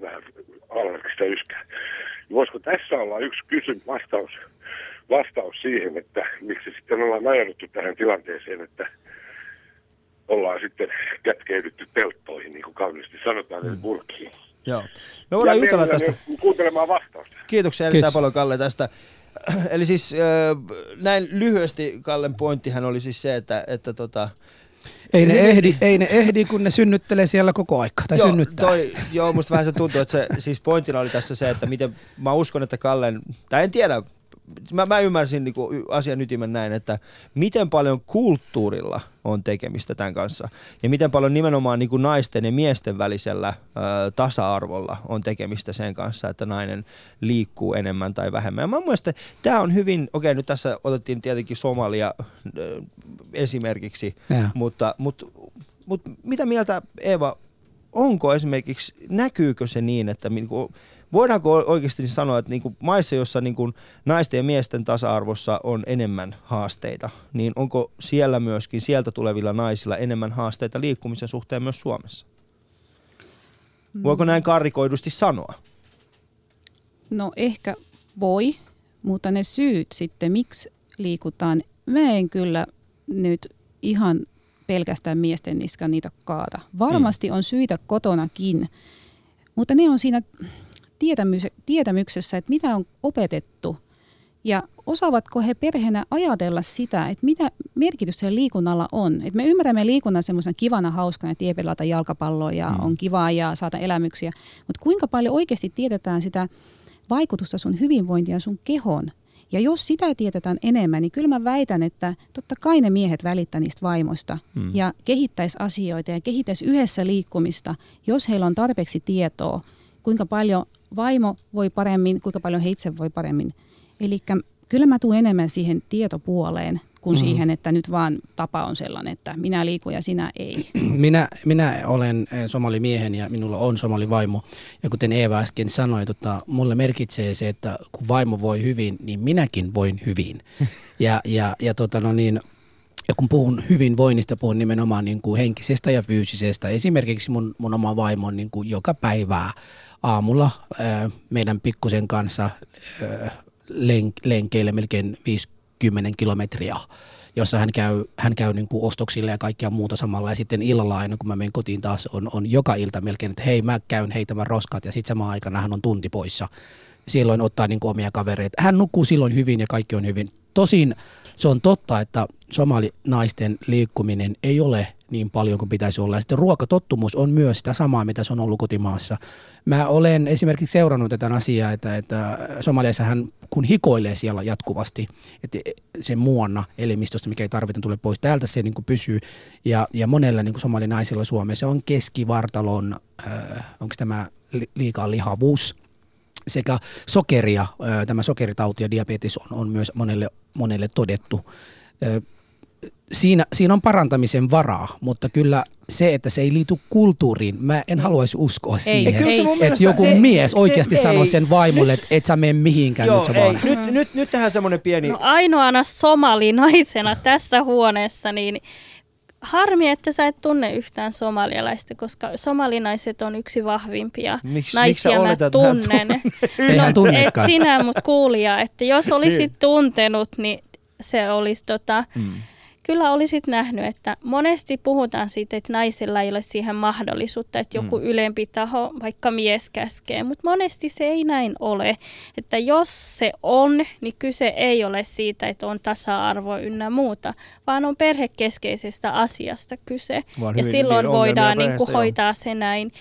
vähän alvarista yskää. Voisiko tässä olla yksi kysymys, vastaus, vastaus siihen, että miksi sitten ollaan ajauduttu tähän tilanteeseen, että ollaan sitten kätkeydytty telttoihin, niin kuin kauniisti sanotaan, mm. burkiin. Joo. Me voidaan Ja jutella tästä. Kuuntelemaan vastausta. Kiitoksia erittäin Kiitos. paljon Kalle tästä. *clears throat* Eli siis näin lyhyesti Kallen pointtihan oli siis se, että, että tota, Ei ne, ehdi, ei ne ehdi, kun ne synnyttelee siellä koko aika. Tai synnyttää. toi, joo, musta vähän se tuntuu, että se siis pointtina oli tässä se, että miten mä uskon, että Kallen, tai en tiedä, mä, mä ymmärsin niinku y- asian ytimen näin, että miten paljon kulttuurilla on tekemistä tämän kanssa ja miten paljon nimenomaan niinku naisten ja miesten välisellä ö, tasa-arvolla on tekemistä sen kanssa, että nainen liikkuu enemmän tai vähemmän. Ja mä mielestä tämä on hyvin, okei nyt tässä otettiin tietenkin Somalia ö, esimerkiksi, mutta, mutta, mutta mitä mieltä Eeva, onko esimerkiksi, näkyykö se niin, että niinku, voidaanko oikeasti sanoa, että niinku maissa, jossa niinku naisten ja miesten tasa-arvossa on enemmän haasteita, niin onko siellä myöskin sieltä tulevilla naisilla enemmän haasteita liikkumisen suhteen myös Suomessa? Voiko näin karrikoidusti sanoa? No ehkä voi, mutta ne syyt sitten, miksi liikutaan, mä en kyllä nyt ihan pelkästään miesten niskan niitä kaata. Varmasti on syitä kotonakin, mutta ne on siinä tietämyksessä, että mitä on opetettu ja osaavatko he perheenä ajatella sitä, että mitä merkitys siellä liikunnalla on. Et me ymmärrämme liikunnan semmoisen kivana, hauskana, että pelata jalkapalloa ja on kivaa ja saada elämyksiä. Mutta kuinka paljon oikeasti tiedetään sitä vaikutusta sun hyvinvointia ja sun kehon. Ja jos sitä tiedetään enemmän, niin kyllä mä väitän, että totta kai ne miehet välittää niistä vaimoista Mm. ja kehittäisi asioita ja kehittäisi yhdessä liikkumista, jos heillä on tarpeeksi tietoa, kuinka paljon vaimo voi paremmin, kuinka paljon he itse voi paremmin. Eli kyllä mä tuun enemmän siihen tietopuoleen kuin Mhm. siihen, että nyt vaan tapa on sellainen, että minä liikun ja sinä ei. *clears throat* Minä, minä olen eh, somalimiehen ja minulla on somalivaimo. Ja kuten Eeva äsken sanoi, tota, mulle merkitsee se, että kun vaimo voi hyvin, niin minäkin voin hyvin. *laughs* Ja, ja, ja, tota, no niin, ja kun puhun hyvinvoinnista, puhun nimenomaan niin kuin henkisestä ja fyysisestä. Esimerkiksi mun, mun oma vaimo on niin kuin joka päivää aamulla meidän pikkusen kanssa lenkeille melkein 50 kilometriä jossa hän käy, hän käy niin kuin ostoksille ja kaikkea muuta samalla. Ja sitten illalla aina, kun mä menen kotiin taas, on, on joka ilta melkein, että hei, mä käyn heitämään roskat. Ja sitten samaan aikana hän on tunti poissa. Silloin ottaa niin kuin omia kavereita. Hän nukkuu silloin hyvin ja kaikki on hyvin. Tosin se on totta, että somalinaisten liikkuminen ei ole niin paljon kuin pitäisi olla. Ja sitten ruokatottumus on myös sitä samaa, mitä se on ollut kotimaassa. Mä olen esimerkiksi seurannut tätä asiaa, että, että Somaliassahan kun hikoilee siellä jatkuvasti, että se muonna elimistöstä, mikä ei tarvita tule pois, täältä se niin kuin pysyy. Ja, ja monella niin kuin somalinaisilla Suomessa on keskivartalon, äh, onko tämä li- liikaa lihavuus, sekä sokeria, äh, tämä sokeritauti ja diabetes on, on myös monelle, monelle todettu. Äh, siinä, siinä on parantamisen varaa, mutta kyllä se, että se ei liity kulttuuriin, mä en haluaisi uskoa siihen, kyllä se mun että joku se- mies se- oikeasti ei. sanoo sen vaimolle, että et sä mene mihinkään, Joo, nyt sä ei, vaan. nyt, nyt, nyt tähän semmoinen pieni... No ainoana somalinaisena tässä huoneessa, niin harmi, että sä et tunne yhtään somalialaista, koska somalinaiset on yksi vahvimpia Miks- miksi naisia. sä mä oletat, että mä tunnen. *laughs* Ei hän et sinä, mut kuulija. Että jos olisit Niin. tuntenut, niin se olisi tota, Mm. Kyllä olisit nähnyt, että monesti puhutaan siitä, että naisilla ei ole siihen mahdollisuutta, että joku Mm. ylempi taho, vaikka mies käskee, mutta monesti se ei näin ole. Että jos se on, niin kyse ei ole siitä, että on tasa-arvo ynnä muuta, vaan on perhekeskeisestä asiasta kyse. Vaan ja hyvin- silloin hyvin ongelmia voidaan niin kuin hoitaa se näin.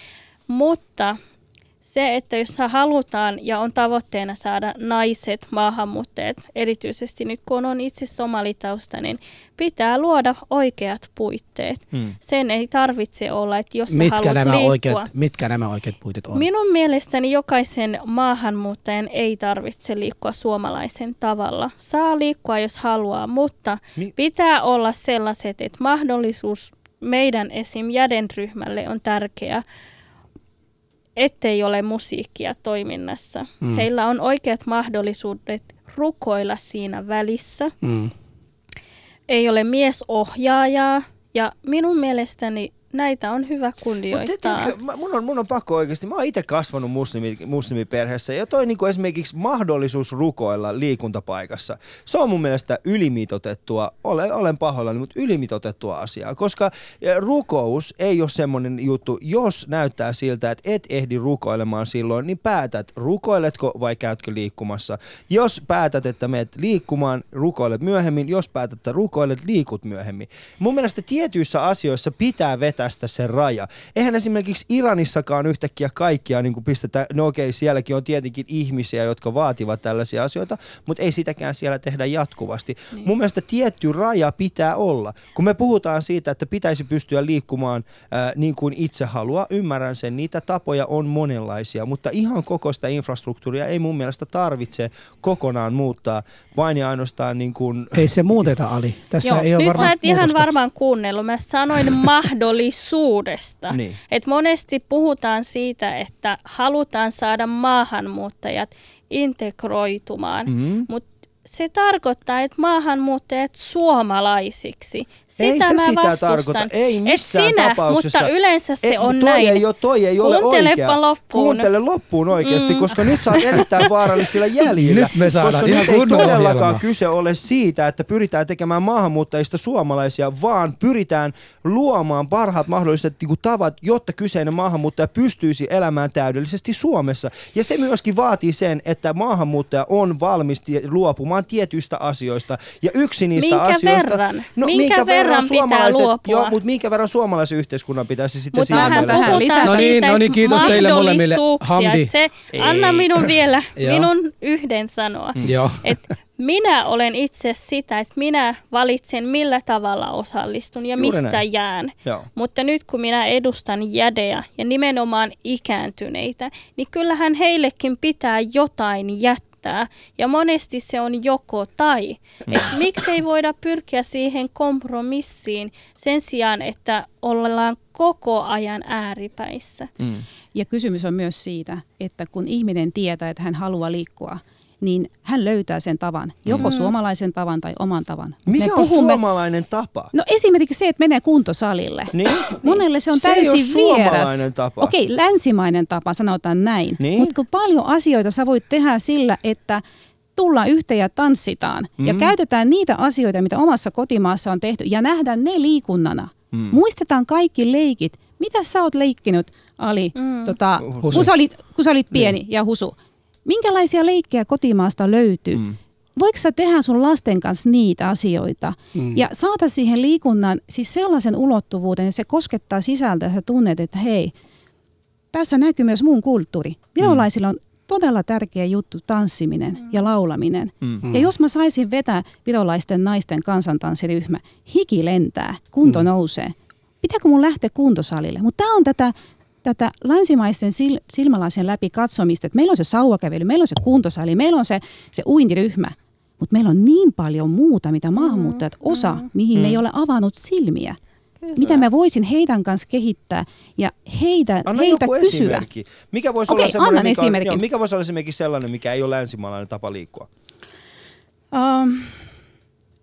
Mutta se, että jos halutaan ja on tavoitteena saada naiset, maahanmuuttajat, erityisesti nyt kun on itse somalitausta, niin pitää luoda oikeat puitteet. Mm. Sen ei tarvitse olla, että jos Mitkä haluat nämä, liikkua. oikeat, mitkä nämä oikeat puitteet on? Minun mielestäni jokaisen maahanmuuttajan ei tarvitse liikkua suomalaisen tavalla. Saa liikkua, jos haluaa, mutta Mi- pitää olla sellaiset, että mahdollisuus meidän esim. jädenryhmälle on tärkeä, ettei ole musiikkia toiminnassa. Mm. Heillä on oikeat mahdollisuudet rukoilla siinä välissä. Mm. Ei ole miesohjaajaa ja minun mielestäni näitä on hyvä kunnioittaa. tiedätkö, mä- mun on, mun on pakko oikeasti, mä oon itse kasvanut muslimi, muslimiperheessä ja toi niinku esimerkiksi mahdollisuus rukoilla liikuntapaikassa, se on mun mielestä ylimitotettua, olen, olen pahoillani, mutta ylimitotettua asiaa, koska rukous ei ole semmoinen juttu, jos näyttää siltä, että et ehdi rukoilemaan silloin, niin päätät, rukoiletko vai käytkö liikkumassa. Jos päätät, että meet liikkumaan, rukoilet myöhemmin, jos päätät, että rukoilet, liikut myöhemmin. Mun mielestä tietyissä asioissa pitää vetästä se raja. Eihän esimerkiksi Iranissakaan yhtäkkiä kaikkia niin pistetä, no okei, sielläkin on tietenkin ihmisiä, jotka vaativat tällaisia asioita, mutta ei sitäkään siellä tehdä jatkuvasti. Niin. Mun mielestä tietty raja pitää olla. Kun me puhutaan siitä, että pitäisi pystyä liikkumaan ää, niin kuin itse haluaa, ymmärrän sen, niitä tapoja on monenlaisia, mutta ihan koko sitä infrastruktuuria ei mun mielestä tarvitse kokonaan muuttaa, vain ja ainoastaan niin kuin, Ei se muuteta, Ali. Tässä Joo, ei ole nyt varmaan sä et ihan varmaan kuunnellut. Mä sanoin *laughs* mahdollisuudesta. Niin. Et monesti puhutaan siitä, että halutaan saada maahanmuuttajat integroitumaan, Mhm. mutta se tarkoittaa, että maahanmuuttajat suomalaisiksi. Sitä ei se mä sitä vastustan. tarkoita, ei Et missään sinä, tapauksessa. Mutta yleensä se Ei, on toi näin. Ei ole, toi ei ole Kuuntelepa oikea. loppuun. Kuuntele loppuun oikeasti, Mm. koska nyt sä oot erittäin vaarallisilla jäljillä. Nyt me saadaan koska ihan nyt ei todellakaan ohjelma. kyse ole siitä, että pyritään tekemään maahanmuuttajista suomalaisia, vaan pyritään luomaan parhaat mahdolliset niin kuin, tavat, jotta kyseinen maahanmuuttaja pystyisi elämään täydellisesti Suomessa. Ja se myöskin vaatii sen, että maahanmuuttaja on valmis tie- luopumaan tietyistä asioista. Ja yksi niistä Minkä asioista... verran? Minkä verran pitää suomalaiset, luopua? Joo, mutta minkä verran suomalaisen yhteiskunnan pitäisi sitten Mutta siinä vähän mielessä... tähän lisää. No niin, no niin, kiitos teille molemmille. Hamdi. Se, Ei. anna minun vielä, *clears throat* minun yhden sanoa. Joo. *laughs* Et minä olen itse sitä, että minä valitsen millä tavalla osallistun ja Juuri mistä näin. jään. Joo. Mutta nyt kun minä edustan jädeä ja nimenomaan ikääntyneitä, niin kyllähän heillekin pitää jotain jättää. Ja monesti se on joko tai. Et miksei voida pyrkiä siihen kompromissiin sen sijaan, että ollaan koko ajan ääripäissä. Mm. Ja kysymys on myös siitä, että kun ihminen tietää, että hän haluaa liikkua, niin hän löytää sen tavan, joko Mm. suomalaisen tavan tai oman tavan. Mikä Me on puhumme- suomalainen tapa? No esimerkiksi se, että menee kuntosalille. Niin? *gasps* Monelle se on Se ei täysin ole vieras. suomalainen tapa. Okei, länsimainen tapa, sanotaan näin. Niin. Mutta kun paljon asioita sä voit tehdä sillä, että tullaan yhteen ja tanssitaan mm. ja käytetään niitä asioita, mitä omassa kotimaassa on tehty ja nähdään ne liikunnana. Mm. Muistetaan kaikki leikit. Mitä sä oot leikkinyt, Ali, Mm. tota, Husu. kun, sä olit, kun sä olit pieni ja Husu? Minkälaisia leikkejä kotimaasta löytyy? Mm. voiko sä tehdä sun lasten kanssa niitä asioita mm. ja saada siihen liikunnan siis sellaisen ulottuvuuden, että se koskettaa sisältä ja sä tunnet, että hei, tässä näkyy myös mun kulttuuri. Virolaisilla on todella tärkeä juttu tanssiminen mm. ja laulaminen. Mm. Ja jos mä saisin vetää virolaisten naisten kansantanssiryhmä, hiki lentää, kunto mm. nousee. Pitääkö mun lähteä kuntosalille? Mutta tämä on tätä, tätä länsimaisten sil, silmälaisen läpi katsomista, että meillä on se sauvakävely, meillä on se kuntosali, meillä on se, se uintiryhmä. Mutta meillä on niin paljon muuta, mitä maahanmuuttajat osa, mihin mm. me ei ole avannut silmiä. Kyllä. mitä mä voisin heidän kanssa kehittää ja heitä, Anna heiltä joku kysyä. Esimerkki. Mikä voisi Okei, olla semmoinen, annan mikä, on, joo, mikä voisi olla esimerkiksi sellainen, mikä ei ole länsimaalainen tapa liikkua? Um,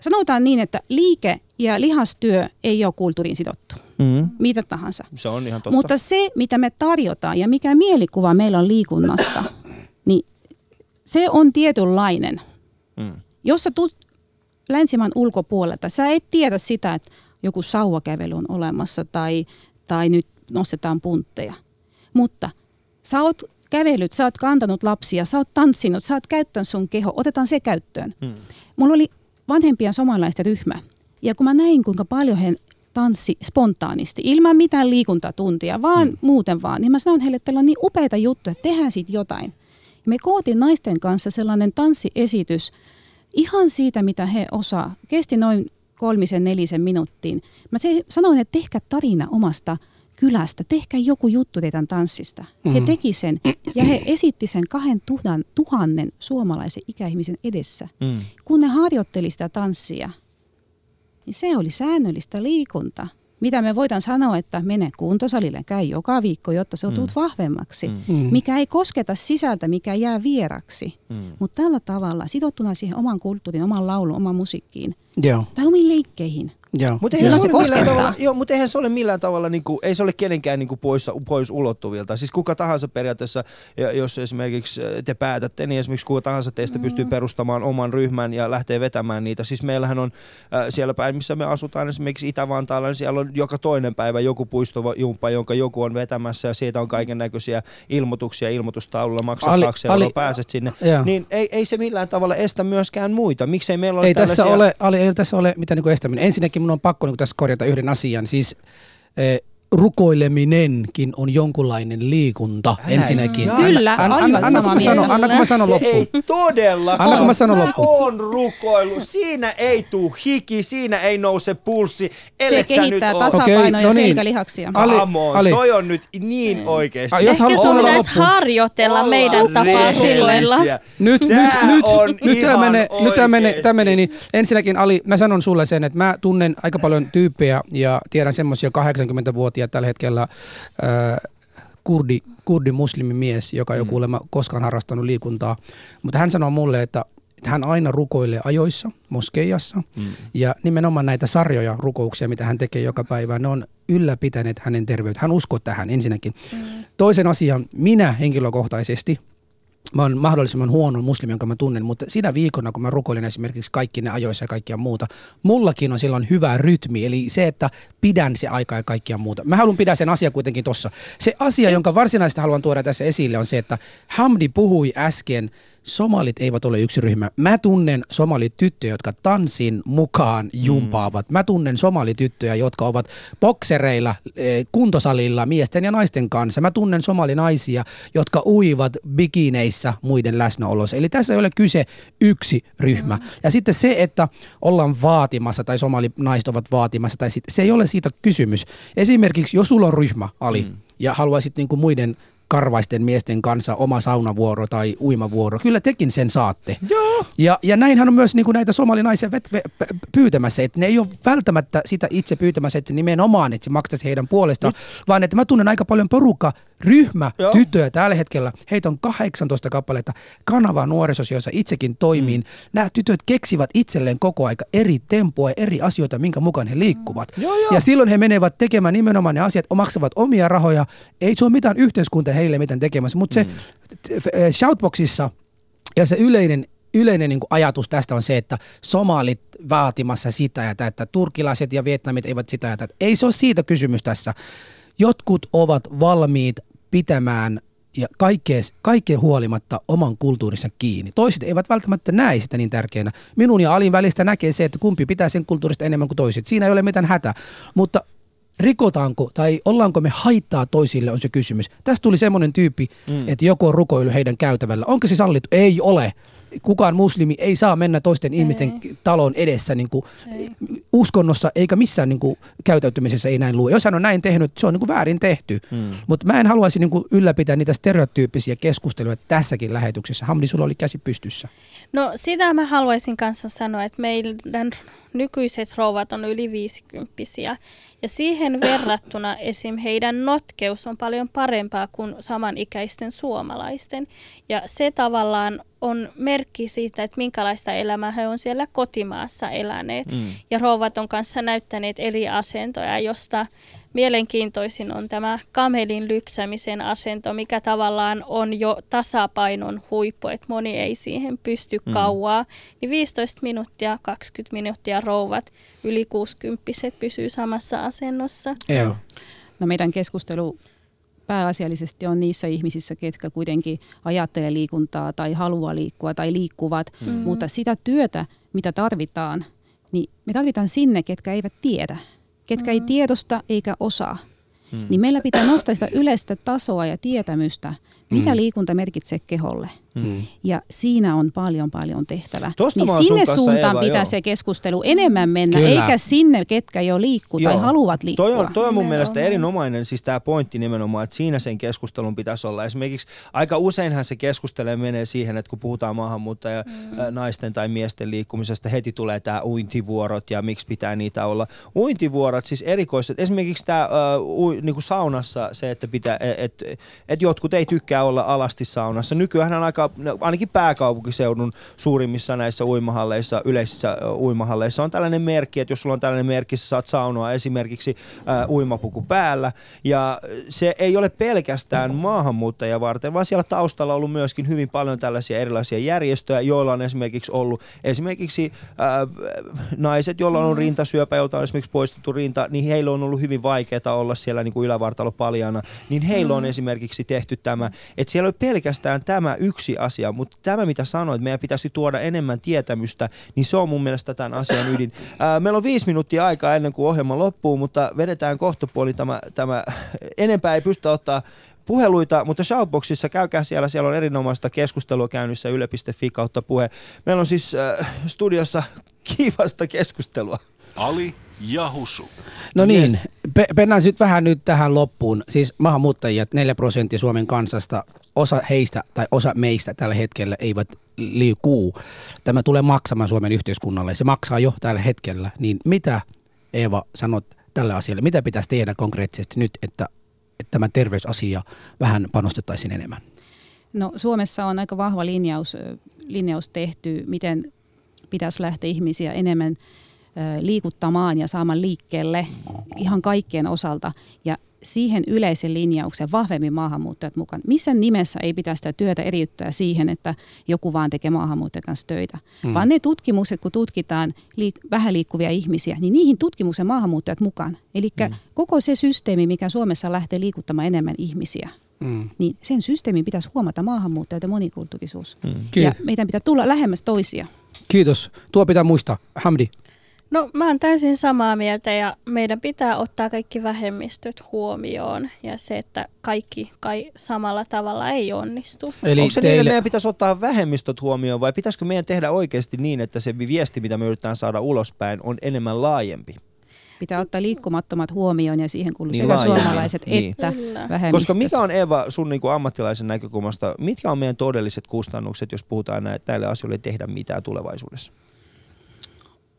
sanotaan niin, että liike ja lihastyö ei ole kulttuuriin sidottu. Mm. Mitä tahansa. Se on ihan totta. Mutta se, mitä me tarjotaan ja mikä mielikuva meillä on liikunnasta, *coughs* niin se on tietynlainen. Mm. Jos sä tulet länsimaan ulkopuolelta, sä et tiedä sitä, että joku sauvakävely on olemassa tai, tai nyt nostetaan puntteja. Mutta sä oot kävellyt, sä oot kantanut lapsia, sä oot tanssinut, sä oot käyttänyt sun keho, otetaan se käyttöön. Mm. Mulla oli vanhempien somalaisten ryhmä ja kun mä näin kuinka paljon he tanssi spontaanisti, ilman mitään liikuntatuntia, vaan mm. muuten vaan, niin mä sanoin heille, että teillä on niin upeita juttuja, että tehdään siitä jotain. Ja me kootiin naisten kanssa sellainen tanssiesitys ihan siitä, mitä he osaa. Kesti noin kolmisen, nelisen minuuttiin. Mä se- sanoin, että tehkää tarina omasta kylästä, tehkää joku juttu teidän tanssista. Mm. He teki sen ja he esitti sen kahden tuhan, tuhannen suomalaisen ikäihmisen edessä. Mm. Kun ne harjoitteli sitä tanssia, niin se oli säännöllistä liikunta. Mitä me voidaan sanoa, että mene kuntosalille, käy joka viikko, jotta sä tulet vahvemmaksi. Mm. Mm. Mikä ei kosketa sisältä, mikä jää vieraksi. Mm. Mutta tällä tavalla sidottuna siihen oman kulttuuriin, oman laulun, oman musiikkiin Joo, tai omiin leikkeihin. Joo. Mutta eihän, se se ole tavalla, joo, mutta eihän se ole millään tavalla, niin kuin, ei se ole kenenkään niin kuin pois, pois ulottuvilta. Siis kuka tahansa periaatteessa, jos esimerkiksi äh, te päätätte, niin esimerkiksi kuka tahansa teistä mm. pystyy perustamaan oman ryhmän ja lähtee vetämään niitä. Siis meillähän on äh, siellä päin, missä me asutaan esimerkiksi Itä-Vantaalla, niin siellä on joka toinen päivä joku puistojumppa, jonka joku on vetämässä ja siitä on kaiken näköisiä ilmoituksia ilmoitustaululla, maksaa Ali- kaksi euroa, pääset sinne. Joo. Niin ei, ei se millään tavalla estä myöskään muita. Miksei meillä ole ei tässä tällaisia... ole, Ali, ei tässä ole mitään niin estäminen. Ensinnäkin minun on pakko niin tässä korjata yhden asian. Siis eh, rukoileminenkin on jonkunlainen liikunta Älä ensinnäkin. jaa. Kyllä, An- an- aivan anna, samaa kun mä sanon, mieltä. anna kun mä sanon Se loppuun. ei todellakaan. Anna kun mä sanon Mä loppuun. oon rukoillut. Siinä ei tuu hiki, siinä ei nouse pulssi. Se kehittää oo- tasapainoa Okei, ja no niin. selkälihaksia. Ali- Come on, Ali. toi on nyt niin oikeesti. Ah, jos Ehkä haluat sun pitäisi harjoitella Ollaan meidän tapaa silloilla. Nyt, nyt, nyt, on nyt tämä menee, nyt tämä menee, tämä menee, niin ensinnäkin Ali, mä sanon sulle sen, että mä tunnen aika paljon tyyppejä ja tiedän semmoisia 80-vuotiaita tällä hetkellä kurdi, kurdi muslimimies, joka ei ole Mm. kuulemma koskaan harrastanut liikuntaa, mutta hän sanoo mulle, että että hän aina rukoilee ajoissa moskeijassa Mm. ja nimenomaan näitä sarjoja rukouksia, mitä hän tekee joka päivä, ne on ylläpitäneet hänen terveyttä. Hän uskoo tähän ensinnäkin. Mm. Toisen asian, minä henkilökohtaisesti, mä oon mahdollisimman huono muslimi, jonka mä tunnen, mutta siinä viikona, kun mä rukoilen esimerkiksi kaikki ne ajoissa ja kaikkia muuta, mullakin on silloin hyvä rytmi, eli se, että pidän se aikaa ja kaikkia muuta. Mä haluan pidä sen asian kuitenkin tossa. Se asia, jonka varsinaisesti haluan tuoda tässä esille, on se, että Hamdi puhui äsken, somalit eivät ole yksi ryhmä. Mä tunnen somalityttöjä, jotka tanssin mukaan jumpaavat. Mä tunnen somalityttöjä, jotka ovat boksereilla, eh, kuntosalilla miesten ja naisten kanssa. Mä tunnen somalinaisia, jotka uivat bikineissä muiden läsnäolossa. Eli tässä ei ole kyse yksi ryhmä. Ja sitten se, että ollaan vaatimassa tai somalinaiset ovat vaatimassa, tai sit, se ei ole siitä kysymys. Esimerkiksi jos sulla on ryhmä, Ali, mm. ja haluaisit niin kuin muiden karvaisten miesten kanssa oma saunavuoro tai uimavuoro. Kyllä tekin sen saatte. Joo. Ja, ja näinhän on myös niin kuin näitä somalinaisia vet, ve, pyytämässä, että ne ei ole välttämättä sitä itse pyytämässä, että nimenomaan, että se maksaisi heidän puolestaan, vaan että mä tunnen aika paljon porukka, ryhmä, Joo. tyttöjä tällä hetkellä. Heitä on 18 kappaletta kanavaa nuorisossa, jossa itsekin toimiin. Mm. Nämä tytöt keksivät itselleen koko aika eri tempoa ja eri asioita, minkä mukaan he liikkuvat. Joo, joo. Ja silloin he menevät tekemään nimenomaan ne asiat, maksavat omia rahoja. Ei se ole mitään yhteiskunta heille mitään tekemässä, mutta se t- eh, shoutboxissa ja se yleinen, yleinen niin ajatus tästä on se, että somalit vaatimassa sitä ja tätä, että turkilaiset ja vietnamit eivät sitä ja tätä. Ei se ole siitä kysymys tässä. Jotkut ovat valmiit pitämään ja kaikkeen, kaikkeen huolimatta oman kulttuurissa kiinni. Toiset eivät välttämättä näe sitä niin tärkeänä. Minun ja Alin välistä näkee se, että kumpi pitää sen kulttuurista enemmän kuin toiset. Siinä ei ole mitään hätä. Mutta rikotaanko tai ollaanko me haittaa toisille on se kysymys. Tästä tuli semmoinen tyyppi, mm. että joku on rukoilu heidän käytävällä. Onko se sallittu? Ei ole kukaan muslimi ei saa mennä toisten ei. ihmisten talon edessä niin kuin uskonnossa eikä missään niin kuin, käyttäytymisessä ei näin lue. Jos hän on näin tehnyt, se on niin kuin, väärin tehty. Hmm. Mutta mä en haluaisi niin kuin, ylläpitää niitä stereotyyppisiä keskusteluja tässäkin lähetyksessä. Hamdi, sulla oli käsi pystyssä. No sitä mä haluaisin kanssa sanoa, että meidän nykyiset rouvat on yli 50 ja siihen verrattuna esim. heidän notkeus on paljon parempaa kuin samanikäisten suomalaisten. Ja se tavallaan on merkki siitä, että minkälaista elämää he on siellä kotimaassa eläneet. Mm. Ja rouvat on kanssa näyttäneet eri asentoja, josta mielenkiintoisin on tämä kamelin lypsämisen asento, mikä tavallaan on jo tasapainon huippu, että moni ei siihen pysty mm. kauaa. Niin 15 minuuttia, 20 minuuttia rouvat, yli 60 pysyy samassa asennossa. Joo. No meidän keskustelu pääasiallisesti on niissä ihmisissä, ketkä kuitenkin ajattelee liikuntaa tai haluaa liikkua tai liikkuvat, mm. mutta sitä työtä, mitä tarvitaan, niin me tarvitaan sinne, ketkä eivät tiedä, ketkä mm. ei tiedosta eikä osaa. Mm. Niin meillä pitää nostaa sitä yleistä tasoa ja tietämystä, mitä mm. liikunta merkitsee keholle. Mm. Ja siinä on paljon paljon tehtävää. Tosta niin sinne suuntaan Eeva, pitää joo. se keskustelu enemmän mennä, Kyllä. eikä sinne, ketkä jo liikkuu joo. tai haluavat liikkua. Toi on, toi on mun mielestä erinomainen, siis tämä pointti nimenomaan, että siinä sen keskustelun pitäisi olla. Esimerkiksi aika useinhan se keskustelee menee siihen, että kun puhutaan maahanmuuttaja mm. naisten tai miesten liikkumisesta, heti tulee tämä uintivuorot ja miksi pitää niitä olla. Uintivuorot, siis erikoiset, esimerkiksi tämä uh, niinku saunassa se, että pitää, et, et, et jotkut ei tykkää olla alasti saunassa. Nykyään on aika ainakin pääkaupunkiseudun suurimmissa näissä uimahalleissa, yleisissä uimahalleissa on tällainen merkki, että jos sulla on tällainen merkki, sä saat saunoa esimerkiksi äh, uimapuku päällä. Ja se ei ole pelkästään maahanmuuttajia varten, vaan siellä taustalla on ollut myöskin hyvin paljon tällaisia erilaisia järjestöjä, joilla on esimerkiksi ollut esimerkiksi äh, naiset, joilla on rintasyöpä, jolta on esimerkiksi poistettu rinta, niin heillä on ollut hyvin vaikeaa olla siellä niin kuin ylävartalo paljana, niin heillä on esimerkiksi tehty tämä, että siellä ei pelkästään tämä yksi asia, mutta tämä mitä sanoit, meidän pitäisi tuoda enemmän tietämystä, niin se on mun mielestä tämän asian ydin. Ää, meillä on viisi minuuttia aikaa ennen kuin ohjelma loppuu, mutta vedetään kohtapuoli tämä, tämä enempää ei pystytä ottaa puheluita, mutta Shoutboxissa käykää siellä, siellä on erinomaista keskustelua käynnissä yle.fi kautta puhe. Meillä on siis äh, studiossa kivasta keskustelua. Ali ja Husu. No niin, yes. pe- mennään sitten vähän nyt tähän loppuun. Siis maahanmuuttajat, 4 prosenttia Suomen kansasta, osa heistä tai osa meistä tällä hetkellä eivät liikuu. Tämä tulee maksamaan Suomen yhteiskunnalle. Se maksaa jo tällä hetkellä. Niin mitä Eeva sanot tälle asialle? Mitä pitäisi tehdä konkreettisesti nyt, että, että tämä terveysasia vähän panostettaisiin enemmän? No Suomessa on aika vahva linjaus, linjaus tehty, miten pitäisi lähteä ihmisiä enemmän liikuttamaan ja saamaan liikkeelle ihan kaikkien osalta. Ja siihen yleisen linjauksen vahvemmin maahanmuuttajat mukaan. Missä nimessä ei pitäisi sitä työtä eriyttää siihen, että joku vaan tekee maahanmuuttajan kanssa töitä. Mm. Vaan ne tutkimukset, kun tutkitaan liik- vähän liikkuvia ihmisiä, niin niihin tutkimuksen maahanmuuttajat mukaan. Eli mm. koko se systeemi, mikä Suomessa lähtee liikuttamaan enemmän ihmisiä, Mm. niin sen systeemin pitäisi huomata maahanmuuttajat ja monikulttuurisuus. Mm. Ja meidän pitää tulla lähemmäs toisia. Kiitos. Tuo pitää muistaa. Hamdi. No mä oon täysin samaa mieltä ja meidän pitää ottaa kaikki vähemmistöt huomioon ja se, että kaikki kai samalla tavalla ei onnistu. Eli Onko se teille... niin, että meidän pitäisi ottaa vähemmistöt huomioon vai pitäisikö meidän tehdä oikeasti niin, että se viesti, mitä me yritetään saada ulospäin, on enemmän laajempi? Pitää ottaa liikkumattomat huomioon ja siihen kuuluu niin sekä laajemmin. suomalaiset niin. että Kyllä. vähemmistöt. Koska mikä on Eva sun niin kuin ammattilaisen näkökulmasta, mitkä on meidän todelliset kustannukset, jos puhutaan näitä, näille asioille tehdä mitään tulevaisuudessa?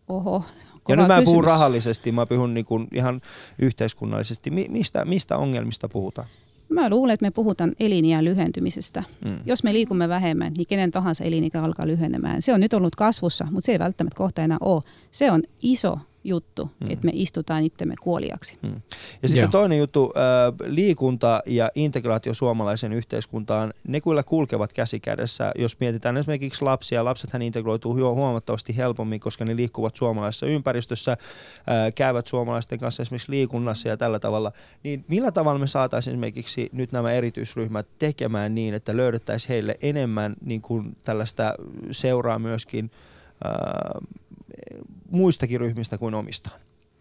Oho, ja nyt mä puhun rahallisesti, mä puhun niin kuin ihan yhteiskunnallisesti. mistä, mistä ongelmista puhutaan? Mä luulen, että me puhutaan eliniän lyhentymisestä. Mm. Jos me liikumme vähemmän, niin kenen tahansa elinikä alkaa lyhenemään. Se on nyt ollut kasvussa, mutta se ei välttämättä kohta enää ole. Se on iso juttu, mm. että me istutaan itsemme kuoliaksi. Mm. Ja sitten Joo. toinen juttu, äh, liikunta ja integraatio suomalaisen yhteiskuntaan, ne kyllä kulkevat käsi kädessä. Jos mietitään esimerkiksi lapsia, lapsethan integroituu huo- huomattavasti helpommin, koska ne liikkuvat suomalaisessa ympäristössä, äh, käyvät suomalaisten kanssa esimerkiksi liikunnassa ja tällä tavalla. Niin millä tavalla me saataisiin esimerkiksi nyt nämä erityisryhmät tekemään niin, että löydettäisiin heille enemmän niin kuin tällaista seuraa myöskin äh, muistakin ryhmistä kuin omistaan?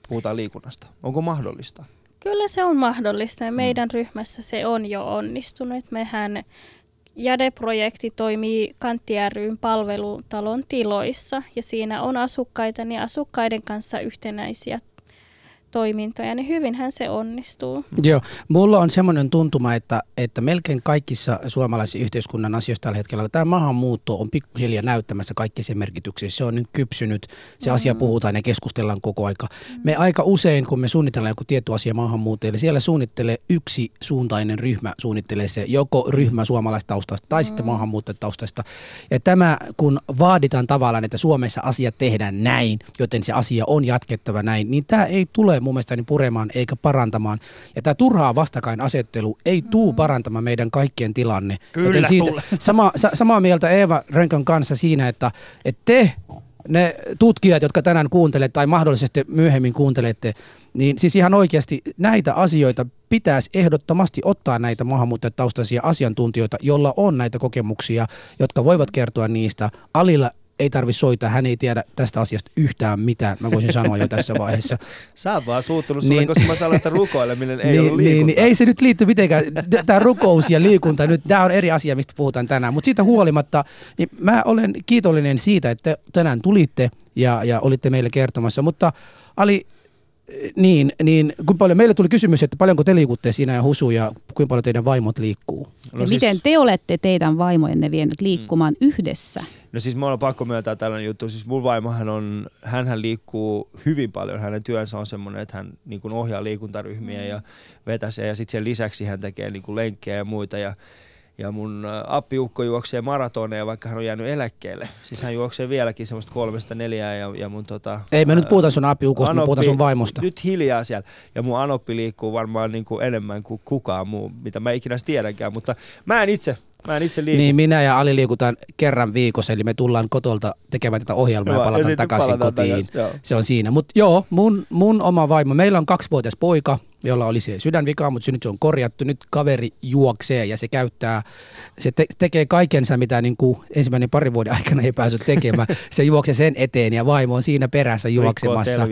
Puhutaan liikunnasta. Onko mahdollista? Kyllä se on mahdollista ja meidän ryhmässä se on jo onnistunut. Mehän Jade-projekti toimii Kantti ryn palvelutalon tiloissa ja siinä on asukkaita, niin asukkaiden kanssa yhtenäisiä toimintoja, niin hyvinhän se onnistuu. Joo, mulla on semmoinen tuntuma, että, että melkein kaikissa suomalaisissa yhteiskunnan asioissa tällä hetkellä tämä maahanmuutto on pikkuhiljaa näyttämässä kaikki sen merkityksen. Se on nyt kypsynyt, se asia puhutaan ja keskustellaan koko aika. Me aika usein, kun me suunnitellaan joku tietty asia maahanmuuttajille, siellä suunnittelee yksi suuntainen ryhmä, suunnittelee se joko ryhmä suomalaistaustaista tai sitten maahanmuuttajataustaista. Ja tämä, kun vaaditaan tavallaan, että Suomessa asiat tehdään näin, joten se asia on jatkettava näin, niin tämä ei tule mun mielestäni puremaan eikä parantamaan. Ja tämä turhaa vastakkainasettelu ei tuu parantamaan meidän kaikkien tilanne. Kyllä Joten siitä, *laughs* sama, sa, samaa mieltä Eeva Rönkön kanssa siinä, että, että te ne tutkijat, jotka tänään kuuntelette tai mahdollisesti myöhemmin kuuntelette, niin siis ihan oikeasti näitä asioita pitäisi ehdottomasti ottaa näitä maahanmuuttajataustaisia asiantuntijoita, joilla on näitä kokemuksia, jotka voivat kertoa niistä. Alilla ei tarvi soittaa, hän ei tiedä tästä asiasta yhtään mitään, mä voisin sanoa jo tässä vaiheessa. *laughs* Sä oot vaan suuttunut sulle, Niin. koska mä sanoin, että rukoileminen ei niin, ollut niin, niin, ei se nyt liitty mitenkään. Tämä rukous ja liikunta, nyt tämä on eri asia, mistä puhutaan tänään. Mutta siitä huolimatta, niin mä olen kiitollinen siitä, että tänään tulitte ja, ja olitte meille kertomassa. Mutta Ali, niin, niin kun paljon, meille tuli kysymys, että paljonko te liikutte siinä ja Husu ja kuinka paljon teidän vaimot liikkuu? No ja siis- miten te olette teidän vaimojenne vienyt liikkumaan mm. yhdessä? No siis mulla on pakko myöntää tällainen juttu. Siis mun vaimohan on, hänhän liikkuu hyvin paljon. Hänen työnsä on semmoinen, että hän niin kuin ohjaa liikuntaryhmiä ja vetäsee. Ja sitten sen lisäksi hän tekee niin kuin lenkkejä ja muita. Ja, ja mun ä, appiukko juoksee maratoneja, vaikka hän on jäänyt eläkkeelle. Siis hän juoksee vieläkin semmoista kolmesta neljää ja, ja mun tota... Ei me nyt ä, puhuta sun apiukosta, me Anoppi- puhutaan sun vaimosta. Nyt hiljaa siellä. Ja mun anoppi liikkuu varmaan niin kuin enemmän kuin kukaan muu, mitä mä ikinä tiedänkään. Mutta mä en itse, mä en itse liiku. Niin, minä ja Ali liikutaan kerran viikossa, eli me tullaan kotolta tekemään tätä ohjelmaa Joo, ja ja palataan sitten takaisin palataan kotiin. joo. se on siinä. Mutta joo, mun, mun oma vaimo, meillä on kaksivuotias poika, jolla oli se sydänvika, mutta se nyt se on korjattu. Nyt kaveri juoksee ja se käyttää, se te- tekee kaikensa, mitä niin kuin ensimmäinen parin vuoden *laughs* aikana ei päässyt tekemään. Se juoksee sen eteen ja vaimo on siinä perässä juoksemassa.